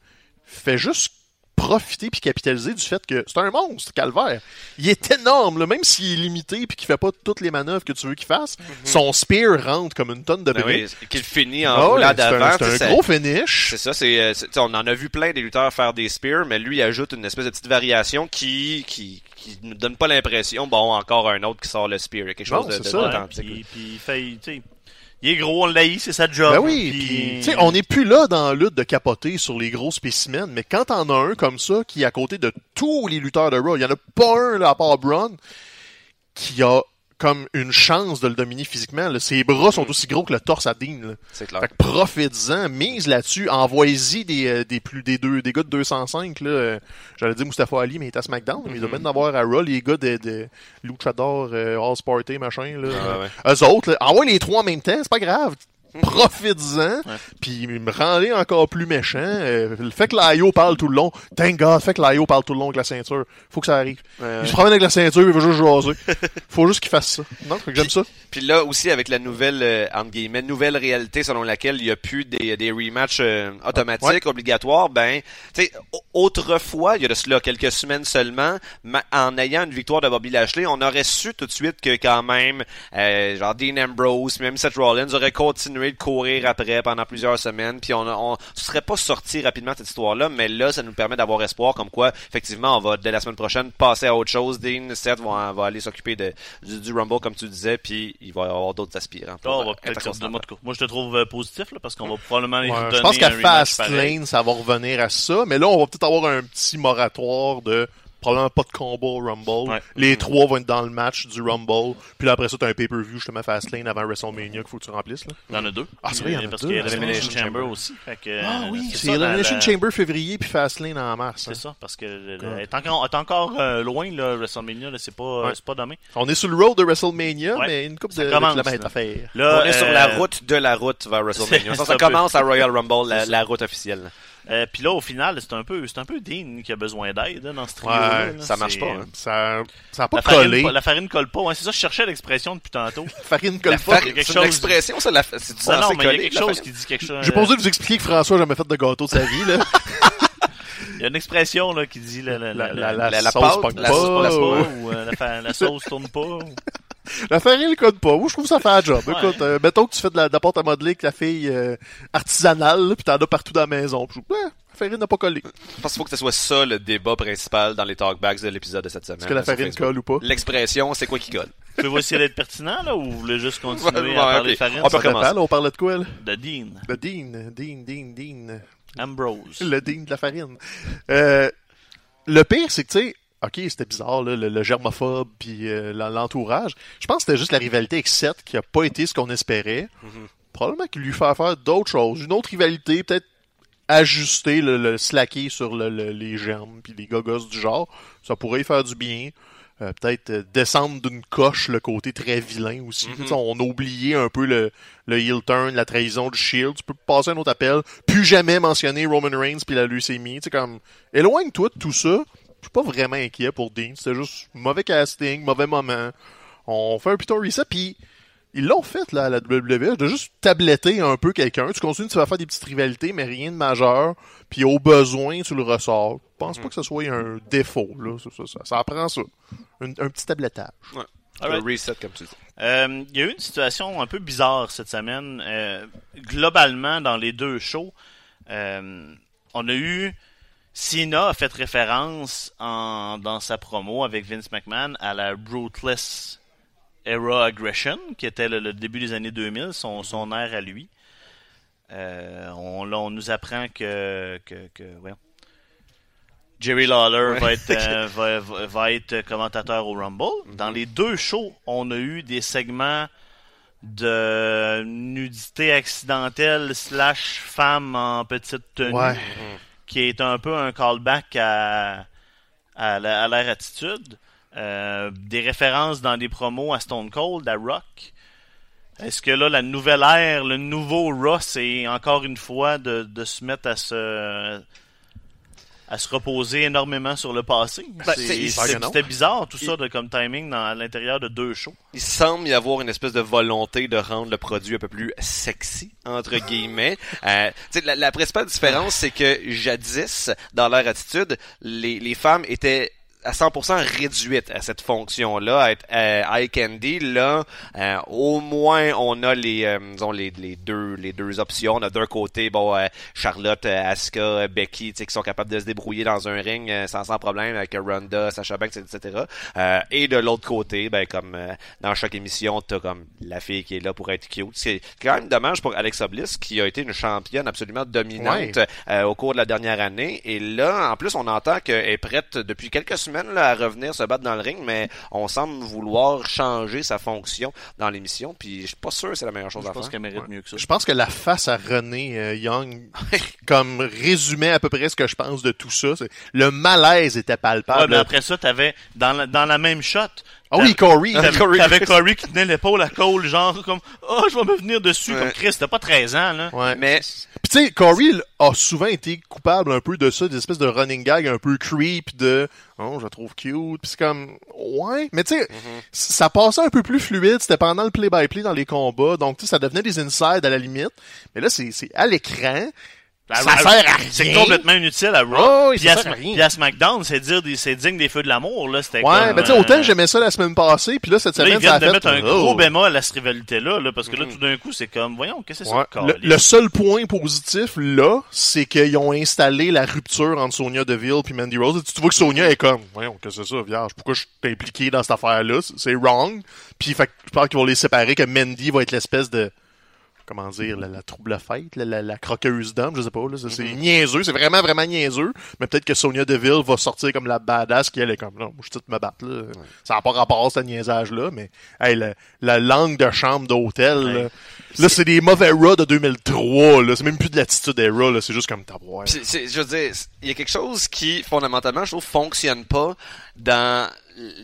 Speaker 3: fait juste profiter puis capitaliser du fait que c'est un monstre, Calvaire. Il est énorme, là, même s'il est limité puis qu'il fait pas toutes les manœuvres que tu veux qu'il fasse. Son spear rentre comme une tonne de
Speaker 2: Ben
Speaker 3: bébé.
Speaker 2: oui, qu'il finit en
Speaker 3: Ah
Speaker 2: roulant
Speaker 3: c'est un,
Speaker 2: d'avant.
Speaker 3: c'est un
Speaker 2: ça-
Speaker 3: gros finish.
Speaker 2: C'est ça, c'est, euh, on en a vu plein des lutteurs faire des spears, mais lui il ajoute une espèce de petite variation qui qui qui ne donne pas l'impression bon encore un autre qui sort le spear, Il y a quelque
Speaker 3: Non,
Speaker 2: chose de,
Speaker 3: c'est
Speaker 2: de-
Speaker 3: ça.
Speaker 1: Ouais,
Speaker 2: d'authentique.
Speaker 1: puis, puis il fait, tu sais, il est gros, on l'a c'est sa job.
Speaker 3: Ben oui,
Speaker 1: puis-
Speaker 3: sais, on n'est plus là dans la lutte de capoter sur les gros spécimens, mais quand t'en as un comme ça, qui est à côté de tous les lutteurs de Raw, il y en a pas un, là, à part Braun, qui a comme une chance de le dominer physiquement. là. Ses bras sont aussi gros que le torse à Dean.
Speaker 2: C'est clair.
Speaker 3: Fait que profites-en, mise là-dessus, envoyez-y des, euh, des plus des deux des gars de 205 là. euh, J'allais dire Mustafa Ali, mais il est à SmackDown, mais il doit bien en avoir à Raw, les gars de, de Luchador, euh, All Sparty, machin là.
Speaker 2: Ah, ouais.
Speaker 3: Eux autres, envoie les trois en même temps, c'est pas grave. Profites-en, puis me rendez encore plus méchant. Euh, le fait que l'IO parle tout le long, thank God, le fait que l'IO parle tout le long avec la ceinture, faut que ça arrive.
Speaker 2: Ouais.
Speaker 3: Il se promène avec la ceinture, il veut juste jaser. faut juste qu'il fasse ça. Non, j'aime ça.
Speaker 2: Puis là aussi avec la nouvelle euh, entre guillemets nouvelle réalité selon laquelle il y a plus des, des rematchs euh, automatiques obligatoires, ben tu sais au- autrefois il y a de cela quelques semaines seulement, en ayant une victoire de Bobby Lashley, on aurait su tout de suite que quand même euh, genre Dean Ambrose, même Seth Rollins aurait continué de courir après pendant plusieurs semaines, puis on on se serait pas sorti rapidement de cette histoire-là, mais là ça nous permet d'avoir espoir comme quoi effectivement on va dès la semaine prochaine passer à autre chose. Dean, Seth vont va aller s'occuper de du, du Rumble comme tu disais, puis il va y avoir d'autres aspirants. pour,
Speaker 1: Là, on va peut-être
Speaker 2: Intercontinental.
Speaker 1: moi, je te trouve euh, positif là, parce qu'on va probablement
Speaker 3: Ouais, je pense qu'à
Speaker 1: un rematch
Speaker 3: Fast
Speaker 1: pareil.
Speaker 3: Lane, ça va revenir à ça. Mais là, on va peut-être avoir un petit moratoire de probablement pas de combat au Rumble.
Speaker 1: Ouais.
Speaker 3: Les trois vont être dans le match du Rumble. Puis là, après ça, t'as un pay-per-view justement Fast Lane avant WrestleMania qu'il faut que tu remplisses. Là.
Speaker 1: Il y en a deux.
Speaker 3: Ah, c'est vrai, il y en a
Speaker 1: parce
Speaker 3: deux.
Speaker 1: qu'il y a
Speaker 2: Elimination
Speaker 1: l'Elimination Chamber aussi. Fait que,
Speaker 3: Ah
Speaker 1: euh,
Speaker 3: oui, c'est Elimination
Speaker 1: la-
Speaker 3: Chamber février puis Fast Lane en mars. hein.
Speaker 1: C'est ça, parce que le- est encore, est encore euh, loin, là, WrestleMania, là, c'est pas,
Speaker 3: Ouais.
Speaker 1: c'est pas demain.
Speaker 3: On est sur le road de WrestleMania,
Speaker 1: Ouais.
Speaker 3: mais une coupe de, kilomètres
Speaker 1: là.
Speaker 3: à faire.
Speaker 1: Là,
Speaker 2: on est sur
Speaker 1: euh,
Speaker 2: la route de la route vers WrestleMania. Ça, commence à Royal Rumble, la route officielle.
Speaker 1: Euh, puis là, au final, c'est un peu, c'est un peu Dean qui a besoin d'aide hein, dans ce trio.
Speaker 3: Ouais,
Speaker 2: ça marche pas, hein.
Speaker 3: Ça ça a pas
Speaker 1: La farine,
Speaker 3: collé.
Speaker 1: la farine colle pas. Ouais, c'est ça, je cherchais l'expression depuis tantôt.
Speaker 3: Farine colle
Speaker 2: La
Speaker 3: pas.
Speaker 2: farine,
Speaker 1: quelque
Speaker 2: c'est
Speaker 1: chose-
Speaker 2: une expression, ça, la, c'est du
Speaker 1: Non, non, mais il y a quelque chose
Speaker 2: farine.
Speaker 1: qui dit quelque chose.
Speaker 3: J'ai pas osé vous expliquer que François a jamais fait de gâteau de sa vie, là.
Speaker 1: Il y a une expression là, qui dit la, la,
Speaker 3: La,
Speaker 1: la,
Speaker 3: la, la,
Speaker 2: la- la
Speaker 3: sauce
Speaker 2: pâte, la
Speaker 3: pas.
Speaker 2: sauce
Speaker 3: ou-
Speaker 1: euh, la, sauce tourne pas. ou-
Speaker 3: La farine colle pas. Moi, je trouve ça fait un job.
Speaker 1: Ouais.
Speaker 3: Écoute, euh, mettons que tu fais de la, de la pâte à modeler avec la fille euh, artisanale, puis t'en as partout dans la maison. Puis ouais, la farine n'a pas collé.
Speaker 2: Je pense qu'il faut que ce soit ça le débat principal dans les talkbacks de l'épisode de cette semaine.
Speaker 3: Est-ce que la
Speaker 2: sur
Speaker 3: farine colle ou pas?
Speaker 2: L'expression, c'est quoi qui colle?
Speaker 1: Pouvez-vous essayer d'être pertinent là ou vous voulez juste continuer
Speaker 2: Ouais,
Speaker 1: à
Speaker 2: ouais,
Speaker 1: parler
Speaker 2: ok.
Speaker 1: de farine?
Speaker 2: On peut
Speaker 3: Ça
Speaker 2: recommencer.
Speaker 3: dépend, là, on parlait de quoi, là?
Speaker 1: de Dean
Speaker 3: Le Dean, Dean, Dean, Dean.
Speaker 1: Ambrose?
Speaker 3: Le Dean de la farine. Euh, le pire, c'est que, tu sais, ok, c'était bizarre, là, le, le germophobe puis euh, l'en- l'entourage. Je pense que c'était juste la rivalité avec Seth qui a pas été ce qu'on espérait. Probablement qu'il lui fait faire d'autres choses. Une autre rivalité, peut-être ajuster, le, le slacker sur le- le- les germes puis les gogos du genre. Ça pourrait faire du bien. Euh, peut-être euh, descendre d'une coche le côté très vilain aussi. Sais, On a oublié un peu le, le heel turn, la trahison du Shield. Tu peux passer un autre appel. Plus jamais mentionner Roman Reigns puis la leucémie. Comme, éloigne-toi de tout ça. Je suis pas vraiment inquiet pour Dean. C'était juste mauvais casting, mauvais moment. On fait un putain reset puis ils l'ont fait là à la WWE de juste tabletter un peu quelqu'un. Tu continues, tu vas faire des petites rivalités, mais rien de majeur. Puis au besoin, tu le ressors. Je pense pas que ce soit un défaut. Là. Ça, ça, ça, ça apprend ça. Un, un petit tablettage.
Speaker 2: Le reset, comme tu dis.
Speaker 1: Euh, Il y a eu une situation un peu bizarre cette semaine. Euh, globalement, dans les deux shows, euh, on a eu. Cena a fait référence en, dans sa promo avec Vince McMahon à la Ruthless Era Aggression, qui était le, le début des années 2000, son, son air à lui. Euh, on, là, on nous apprend que, que, que voyons, Jerry Lawler
Speaker 2: Ouais.
Speaker 1: va, être, euh, va, être commentateur au Rumble. Dans les deux shows, on a eu des segments de nudité accidentelle slash femme en petite tenue
Speaker 3: Ouais.
Speaker 1: Qui est un peu un callback à, à, leur attitude. Euh, des références dans des promos à Stone Cold, à Rock. Est-ce que là, la nouvelle ère, le nouveau Raw, c'est encore une fois de, de se mettre à se à se reposer énormément sur le passé.
Speaker 2: Ben,
Speaker 1: C'était bizarre tout ça de comme timing dans, à l'intérieur de deux shows.
Speaker 2: Il semble y avoir une espèce de volonté de rendre le produit un peu plus sexy, entre guillemets. Euh, la, la principale différence, c'est que jadis, dans leur attitude, les, les femmes étaient à 100% réduites à cette fonction-là, à être euh, eye candy. Là, euh, au moins, on a les, euh, disons, les, les deux les deux options. On a d'un côté, bon, euh, Charlotte, euh, Asuka, Becky, tu sais, qui sont capables de se débrouiller dans un ring euh, sans, sans problème avec Ronda, Sasha Banks, etc. Euh, et de l'autre côté, ben comme euh, dans chaque émission, t'as comme la fille qui est là pour être cute. C'est quand même dommage pour Alexa Bliss, qui a été une championne absolument dominante
Speaker 3: Ouais.
Speaker 2: euh, au cours de la dernière année. Et là, en plus, on entend qu'elle est prête depuis quelques semaines là, à revenir se battre dans le ring, mais on semble vouloir changer sa fonction dans l'émission. Puis je suis pas sûr que c'est la meilleure chose
Speaker 1: Je
Speaker 2: à
Speaker 1: pense
Speaker 2: faire.
Speaker 1: qu'elle mérite mieux que ça.
Speaker 3: Je pense que la face à René euh, Young, comme résumait à peu près ce que je pense de tout ça, c'est- le malaise était palpable.
Speaker 1: Ouais, mais après ça, t'avais dans la, dans la même shot,
Speaker 3: Ah oui, Corey.
Speaker 2: Avec Corey.
Speaker 1: Avec Corey qui tenait l'épaule à Cole, genre comme Oh, je vais me venir dessus
Speaker 2: Ouais.
Speaker 1: comme Chris, t'as pas 13 ans là.
Speaker 3: Ouais.
Speaker 2: Mais
Speaker 3: Puis tu sais, Corey a souvent été coupable un peu de ça, des espèces de running gag un peu creep de oh je la trouve cute, puis c'est comme ouais, mais tu sais ça passait un peu plus fluide, c'était pendant le play by play dans les combats, donc tu sais ça devenait des insides à la limite. Mais là c'est c'est à l'écran. Ça sert à
Speaker 1: C'est
Speaker 3: rien.
Speaker 1: complètement inutile à Raw.
Speaker 3: Oh,
Speaker 1: puis, à, puis à SmackDown, c'est dire des- c'est digne des feux de l'amour là, c'était
Speaker 3: Ouais,
Speaker 1: comme,
Speaker 3: ben tu sais autant
Speaker 1: euh,
Speaker 3: que j'aimais ça la semaine passée, puis là cette
Speaker 1: Là, ils
Speaker 3: semaine ça
Speaker 1: viennent
Speaker 3: a
Speaker 1: de
Speaker 3: fait
Speaker 1: mettre un
Speaker 3: oh.
Speaker 1: gros bémol à cette rivalité-là, là, parce que là, tout d'un coup, c'est comme, voyons, qu'est-ce que c'est
Speaker 3: Ouais.
Speaker 1: ça,
Speaker 3: Le, le seul point positif là, c'est qu'ils ont installé la rupture entre Sonia Deville puis Mandy Rose. Tu, tu vois que Sonia est comme, voyons, qu'est-ce que c'est ça, vierge? Pourquoi je suis impliqué dans cette affaire-là? C'est- C'est wrong. Puis fait que je pense qu'ils vont les séparer, que Mandy va être l'espèce de, comment dire, la, la trouble fête, la, la, la croqueuse d'homme, je sais pas, C'est niaiseux, c'est vraiment, vraiment niaiseux. Mais peut-être que Sonia Deville va sortir comme la badass qui elle est comme, non, moi, je suis me battre, là. Ça n'a pas rapport à ce niaisage-là, mais, hey, la, la langue de chambre d'hôtel, là.
Speaker 1: Ouais.
Speaker 3: Là, c'est des mauvais Raw de 2003, là. C'est même plus de l'attitude era, là. C'est juste comme
Speaker 2: c'est- je veux dire, il y a quelque chose qui, fondamentalement, je trouve, fonctionne pas dans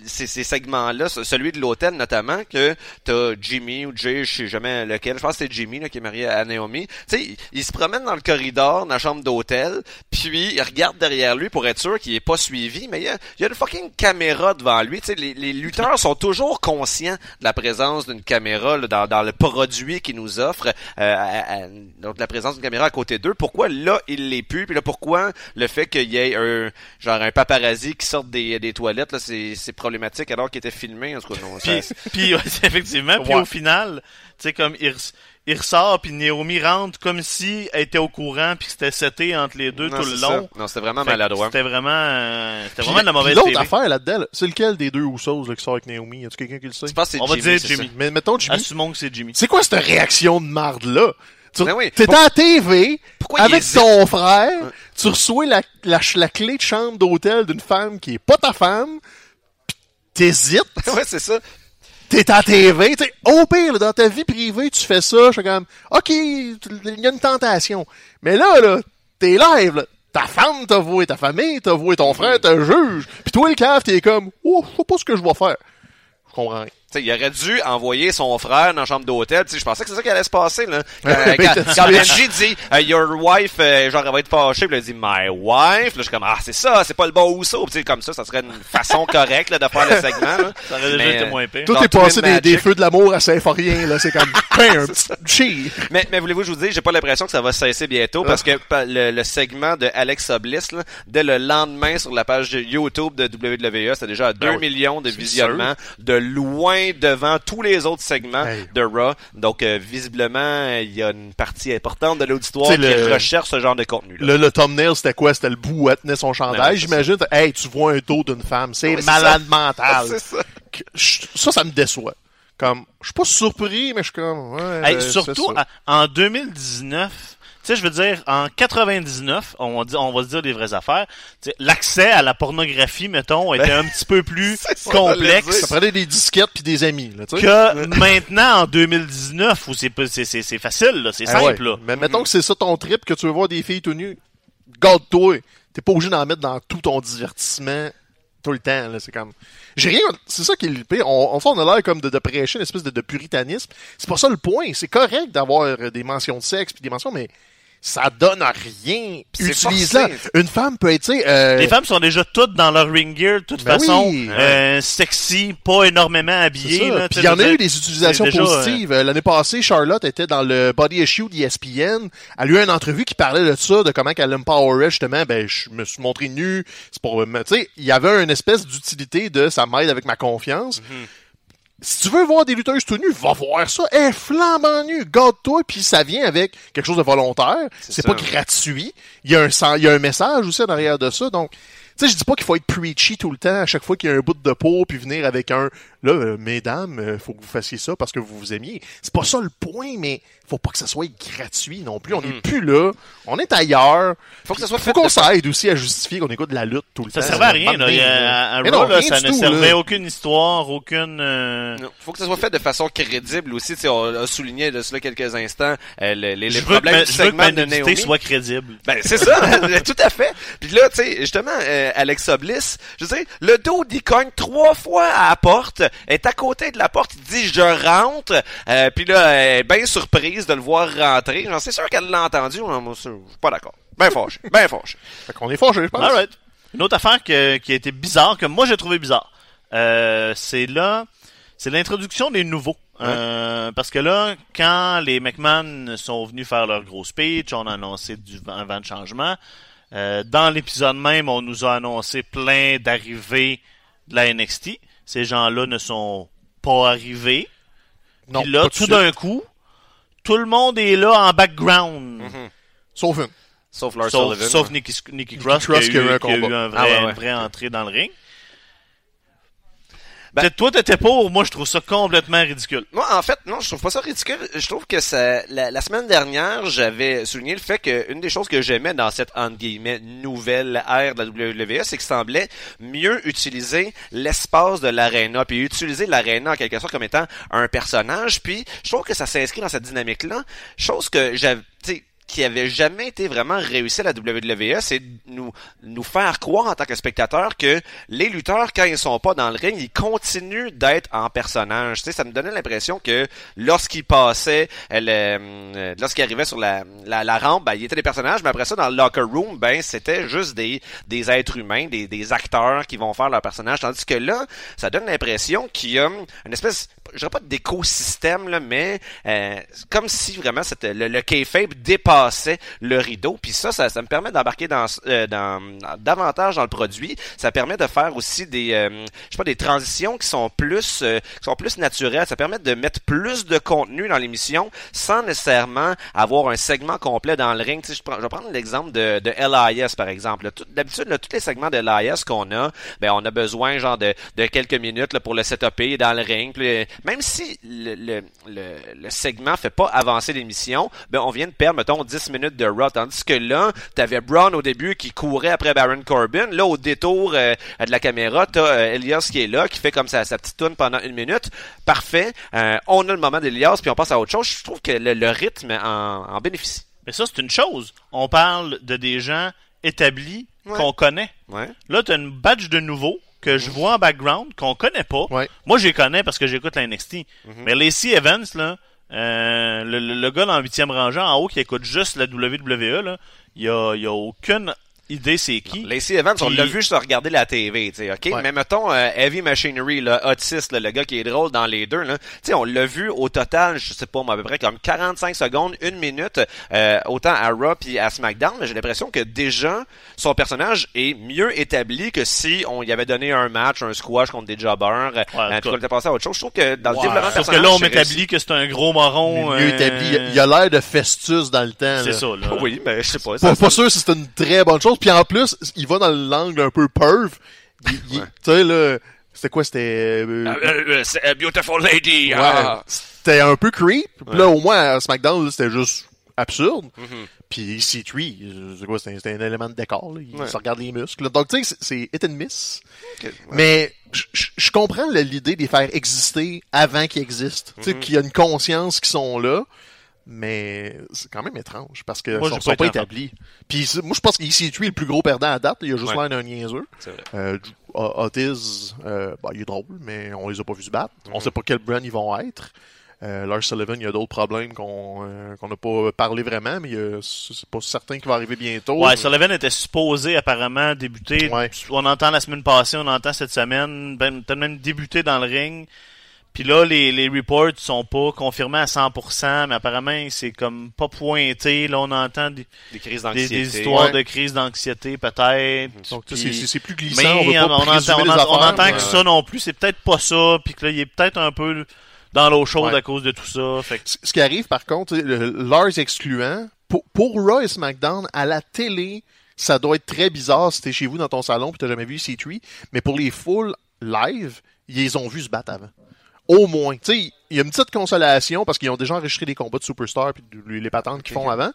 Speaker 2: ces, segments-là, ce- celui de l'hôtel notamment, que t'as Jimmy ou Jay, je sais jamais lequel, je pense que c'est Jimmy là, qui est marié à Naomi. Tu sais, il, se promène dans le corridor, dans la chambre d'hôtel, puis il regarde derrière lui pour être sûr qu'il est pas suivi, mais il y a, il y a une fucking caméra devant lui. Tu sais, les, les lutteurs sont toujours conscients de la présence d'une caméra là, dans, dans le produit qu'ils nous offrent, euh, donc la présence d'une caméra à côté d'eux. Pourquoi là, il l'est plus, puis là, pourquoi le fait qu'il y ait un genre un paparazzi qui sorte des, des toilettes, là, c'est, c'est problématique alors qu'il était filmé, en tout cas, non. ça-
Speaker 1: Puis, puis ouais, c'est effectivement, puis
Speaker 3: Ouais.
Speaker 1: au final, tu sais, comme il, res- il ressort, puis Naomi rentre comme si elle était au courant, puis que c'était seté entre les deux
Speaker 2: Non,
Speaker 1: tout le
Speaker 2: ça.
Speaker 1: long.
Speaker 2: Non, c'était vraiment
Speaker 1: Fait
Speaker 2: maladroit.
Speaker 1: C'était vraiment, euh, c'était
Speaker 3: Puis-
Speaker 1: vraiment de la mauvaise
Speaker 3: l'autre affaire là-dedans, là, c'est lequel des deux Usos là, qui sort avec Naomi? Y a-tu quelqu'un qui le sait?
Speaker 2: Je pense que c'est
Speaker 1: On va
Speaker 2: Jimmy,
Speaker 1: dire
Speaker 2: c'est
Speaker 1: Jimmy.
Speaker 2: ça?
Speaker 3: Mais mettons Jimmy.
Speaker 1: Assumons que c'est Jimmy.
Speaker 3: C'est quoi cette réaction de marde là? Tu
Speaker 2: Ben oui.
Speaker 3: t'es à la TV
Speaker 2: Pourquoi il
Speaker 3: avec ton frère, tu reçois la, la, la clé de chambre d'hôtel d'une femme qui est pas ta femme, t'hésites,
Speaker 2: ouais, c'est ça.
Speaker 3: t'es à TV, tu sais, au pire, là, dans ta vie privée, tu fais ça, je suis comme, ok, il y a une tentation. Mais là, là, t'es live, là. Ta femme t'a voué, ta famille t'a voué, ton frère te juge. Puis toi, le cave, t'es comme, oh, je sais pas ce que je vais faire. Je comprends rien.
Speaker 2: Tu sais, il aurait dû envoyer son frère dans la chambre d'hôtel. Je pensais que c'est ça qui allait se passer. Là. Quand, quand? Benji dit euh, Your wife, euh, genre, elle va être fâchée. Puis il dit My wife. Là, je suis comme Ah, c'est ça, c'est pas le bon Ousso. Puis tu sais, comme ça, ça serait une façon correcte là, de faire le segment. Là.
Speaker 1: Ça aurait déjà été
Speaker 2: euh,
Speaker 1: moins pire.
Speaker 3: Tout est passé des, feux de l'amour à Saint-Forien, là. C'est comme, ben, un petit.
Speaker 2: Mais, mais voulez-vous que je vous dise, j'ai pas l'impression que ça va cesser bientôt parce que le, le segment de Alexa Bliss, là, dès le lendemain sur la page YouTube de WWE, c'est déjà à 2
Speaker 3: Ben
Speaker 2: millions de visionnements, de loin devant tous les autres segments
Speaker 3: Hey.
Speaker 2: de Raw. Donc, euh, visiblement, il y a une partie importante de l'auditoire qui
Speaker 3: le-
Speaker 2: recherche ce genre de contenu. Là.
Speaker 3: Le, le thumbnail, c'était quoi? C'était le bout où elle tenait son chandail.
Speaker 2: Ben
Speaker 3: J'imagine, hey, tu vois un dos d'une femme. C'est malade mental.
Speaker 2: Ça.
Speaker 3: Ça, ça me déçoit. Comme, je suis pas surpris, mais je suis comme, ouais.
Speaker 1: Hey,
Speaker 3: euh,
Speaker 1: surtout
Speaker 3: ça.
Speaker 1: à- en 2019, tu sais, je veux dire, en 99, on va, dire, on va se dire des vraies affaires. tu L'accès à la pornographie, mettons, était un petit peu plus
Speaker 2: c'est ça,
Speaker 1: complexe
Speaker 3: Ça prenait des disquettes puis des amis, là, tu sais.
Speaker 1: que maintenant en 2019 où c'est pas- c'est c'est c'est facile là, c'est
Speaker 3: Ah ouais.
Speaker 1: simple là.
Speaker 3: Mais mettons que c'est ça ton trip, que tu veux voir des filles tout nues. Garde-toi. T'es pas obligé d'en mettre dans tout ton divertissement tout le temps, là. C'est comme. J'ai rien. C'est ça qui est le pire. On, on, on a l'air comme de, de prêcher une espèce de, de puritanisme. C'est pas ça le point. C'est correct d'avoir euh, des mentions de sexe puis des mentions, mais ça donne à rien.
Speaker 2: c'est
Speaker 3: Utilise-la. Une femme peut être, tu sais, euh,
Speaker 1: Les femmes sont déjà toutes dans leur ring gear de toute
Speaker 3: Ben
Speaker 1: façon,
Speaker 3: oui.
Speaker 1: euh, sexy, pas énormément habillées
Speaker 3: Puis il y en a eu des utilisations
Speaker 1: déjà,
Speaker 3: positives. Euh, L'année passée, Charlotte était dans le Body Issue d'ESPN. Elle a eu une entrevue qui parlait de ça, de comment qu'elle empowerait justement. Ben, je me suis montré nu. C'est pour, tu sais, il y avait une espèce d'utilité de ça m'aide avec ma confiance.
Speaker 1: Mm-hmm.
Speaker 3: Si tu veux voir des lutteuses tout nues, va voir ça. Elle est flambant nue. Garde-toi. Puis ça vient avec quelque chose de volontaire. C'est pas gratuit. Il y a un il y a un message aussi en arrière de ça. Donc, tu sais, je dis pas qu'il faut être preachy tout le temps à chaque fois qu'il y a un bout de peau puis venir avec un là, euh, mesdames, euh, faut que vous fassiez ça parce que vous vous aimiez. C'est pas ça le point, mais faut pas que ça soit gratuit non plus. On n'est plus là. On est ailleurs.
Speaker 2: Faut que ça soit
Speaker 3: Faut qu'on
Speaker 2: de-
Speaker 3: s'aide aussi à justifier qu'on écoute de la lutte tout le
Speaker 1: Ça
Speaker 3: temps.
Speaker 1: servait à rien là, à
Speaker 3: Mais
Speaker 1: Raw,
Speaker 3: non,
Speaker 1: là,
Speaker 3: rien
Speaker 1: ça
Speaker 3: du
Speaker 1: ne
Speaker 3: tout,
Speaker 1: servait
Speaker 3: là.
Speaker 1: aucune histoire, aucune euh,
Speaker 2: Non. Faut que ça soit fait de façon crédible aussi. Tu sais, on a souligné de cela quelques instants euh, les, les, les
Speaker 1: je veux que
Speaker 2: problèmes
Speaker 1: ma-
Speaker 2: du
Speaker 1: que
Speaker 2: segment de Naomi.
Speaker 1: soit crédible.
Speaker 2: Ben, c'est ça, tout à fait. Puis là, tu sais, justement, euh, Alexa Bliss, je veux dire, le dos, il cogne trois fois à la porte, est à côté de la porte, il dit je rentre, euh, puis là, elle est bien surprise de le voir rentrer. J'en sais sûr qu'elle l'a entendu, moi, je suis pas d'accord. Ben fâché, ben fâché.
Speaker 3: Fait qu'on est fâché, je pense.
Speaker 1: Alright. Une autre affaire que- qui a été bizarre, que moi j'ai trouvé bizarre, euh, c'est là, c'est l'introduction des nouveaux. Euh, parce que là, quand les McMahon sont venus faire leur gros speech, on a annoncé du vent, un vent de changement. Euh, dans l'épisode même, on nous a annoncé plein d'arrivées de la NXT. Ces gens-là ne sont pas arrivés.
Speaker 3: Non,
Speaker 1: Puis là,
Speaker 3: pas
Speaker 1: tout d'un coup, tout le monde est là en background.
Speaker 3: Sauf une.
Speaker 2: Sauf Lars
Speaker 1: Sauf,
Speaker 2: Sullivan.
Speaker 1: sauf Nikki, Nikki Cross,
Speaker 3: Cross
Speaker 1: qui a eu,
Speaker 3: un
Speaker 1: qui a eu
Speaker 3: combat.
Speaker 1: un vrai,
Speaker 2: Ah ouais, ouais.
Speaker 1: une vraie entrée dans le ring.
Speaker 2: Ben-
Speaker 1: toi, t'étais pour. Moi, je trouve ça complètement ridicule.
Speaker 2: Moi, en fait, non, je trouve pas ça ridicule. Je trouve que ça, la, la semaine dernière, j'avais souligné le fait que une des choses que j'aimais dans cette, entre guillemets, nouvelle ère de la WWE, c'est qu'il semblait mieux utiliser l'espace de l'aréna, puis utiliser l'aréna en quelque sorte comme étant un personnage, puis je trouve que ça s'inscrit dans cette dynamique-là. Chose que j'avais, qui avait jamais été vraiment réussi à la WWE, c'est nous, nous faire croire en tant que spectateur que les lutteurs, quand ils sont pas dans le ring, ils continuent d'être en personnage. Tu sais, ça me donnait l'impression que lorsqu'ils passaient, euh, lorsqu'ils arrivaient sur la, la, la rampe, ben, ils étaient des personnages, mais après ça, dans le locker room, ben, c'était juste des, des êtres humains, des, des acteurs qui vont faire leur personnage. Tandis que là, ça donne l'impression qu'il y a une espèce, je dirais pas d'écosystème, là, mais euh, comme si vraiment c'était le, le kayfabe dépassait le rideau. Puis ça, ça, me permet d'embarquer dans, euh, dans davantage dans le produit. Ça permet de faire aussi des, euh, je sais pas, des transitions qui sont plus, euh, qui sont plus naturelles. Ça permet de mettre plus de contenu dans l'émission sans nécessairement avoir un segment complet dans le ring. Je, prends- je vais prendre l'exemple de, de LIS par exemple. D'habitude, tous les segments de LIS qu'on a, ben on a besoin genre de, de quelques minutes là, pour le setuper dans le ring. Même si le, le, le, le segment fait pas avancer l'émission, ben on vient de perdre mettons 10 minutes de Raw. Tandis que là, t'avais Braun au début qui courait après Baron Corbin. Là, au détour euh, de la caméra, t'as euh, Elias qui est là, qui fait comme sa, sa petite tune pendant une minute. Parfait. Euh, on a le moment d'Elias, puis on passe à autre chose. Je trouve que le, le rythme en, en bénéficie.
Speaker 1: Mais ça, c'est une chose. On parle de des gens établis
Speaker 2: Ouais.
Speaker 1: qu'on connaît.
Speaker 2: Ouais.
Speaker 1: Là, t'as une badge de nouveaux que je vois en background, qu'on connaît pas.
Speaker 3: Ouais.
Speaker 1: Moi, je les connais parce que j'écoute la NXT.
Speaker 2: Mhm.
Speaker 1: Mais Lacey Evans, là, euh, le, le- gars dans le huitième rangée en haut qui écoute juste la WWE, là, il y a, a aucune idée c'est qui?
Speaker 2: Lacey Evans, on
Speaker 1: Puis-
Speaker 2: l'a vu juste regarder la TV, tu sais, ok?
Speaker 3: Ouais.
Speaker 2: Mais mettons, euh, Heavy Machinery, là, Otis, là, le gars qui est drôle dans les deux, là, tu sais, on l'a vu au total, je sais pas, moi, à peu près comme 45 secondes, une minute, euh, autant à Raw puis à SmackDown, mais j'ai l'impression que déjà, son personnage est mieux établi que si on y avait donné un match, un squash contre des jobbers, euh, puis
Speaker 1: tout
Speaker 2: qu'on était passé à autre chose. Je trouve que dans le
Speaker 3: Ouais.
Speaker 2: développement
Speaker 1: Sauf que là, on m'établit que c'est un gros moron.
Speaker 3: Mieux
Speaker 1: euh,
Speaker 3: établi. Il- a l'air de Festus dans le temps.
Speaker 1: C'est ça, là.
Speaker 2: Oui, mais je sais pas.
Speaker 3: Pas,
Speaker 2: ça-
Speaker 3: pas sûr si c'est une très bonne chose. Puis en plus, il va dans l'angle un peu perv. Tu sais, là, c'était quoi? C'était... euh,
Speaker 2: Euh, euh, c'est a beautiful lady.
Speaker 3: ouais,
Speaker 2: ah.
Speaker 3: C'était un peu creep. Puis là, au moins, à SmackDown, c'était juste absurde.
Speaker 2: Mhm.
Speaker 3: Puis C3, euh, c'est quoi? C'était c'était un élément de décor. Là. Il
Speaker 2: Ouais.
Speaker 3: se regarde les muscles. là. Donc, tu sais, c'est- c'est hit and miss.
Speaker 2: Ouais.
Speaker 3: Mais je- comprends l'idée de les faire exister avant qu'ils existent. Tu sais,
Speaker 2: Mhm.
Speaker 3: qu'il y a une conscience qui sont là. Mais c'est quand même étrange parce que
Speaker 1: Moi,
Speaker 3: sont, sont
Speaker 1: pas
Speaker 3: établis. Puis moi je pense qu'EC3 est le plus gros perdant à date. Il a juste
Speaker 2: Ouais.
Speaker 3: l'air d'un niaiseux. Euh, O- Otis, euh, bah, il est drôle, mais on les a pas vus se battre.
Speaker 2: Mhm.
Speaker 3: On sait pas quel brand ils vont être. Euh, Lars Sullivan, il y a d'autres problèmes qu'on euh, n'a pas parlé vraiment, mais y a- c'est pas certain qu'il va arriver bientôt.
Speaker 1: Ouais, Sullivan était supposé apparemment débuter.
Speaker 3: Ouais.
Speaker 1: On entend la semaine passée, on entend cette semaine, ben, peut-être même débuter dans le ring. Puis là, les, les reports sont pas confirmés à 100%, mais apparemment, c'est comme pas pointé. Là, on entend des,
Speaker 2: Des crises
Speaker 1: des,
Speaker 2: d'anxiété.
Speaker 1: des histoires
Speaker 3: Ouais.
Speaker 1: de crise d'anxiété, peut-être.
Speaker 3: Donc tu
Speaker 1: Puis-
Speaker 3: sais, c'est- plus glissant.
Speaker 1: mais
Speaker 3: on veut pas
Speaker 1: on, on, entend- on
Speaker 3: affaires,
Speaker 1: entend
Speaker 3: mais-
Speaker 1: que ça non plus, c'est peut-être pas ça, puis que là, il est peut-être un peu dans l'eau chaude
Speaker 3: Ouais.
Speaker 1: à cause de tout ça. Fait que
Speaker 3: Ce qui arrive, par contre, le- Lars excluant, pour, pour Raw et SmackDown, à la télé, ça doit être très bizarre si t'es chez vous dans ton salon puis t'as jamais vu C3, mais pour les foules live, ils les ont vus se battre avant. Au moins. Tu sais, il y a une petite consolation parce qu'ils ont déjà enregistré des combats de Superstar puis les patentes qu'ils font avant.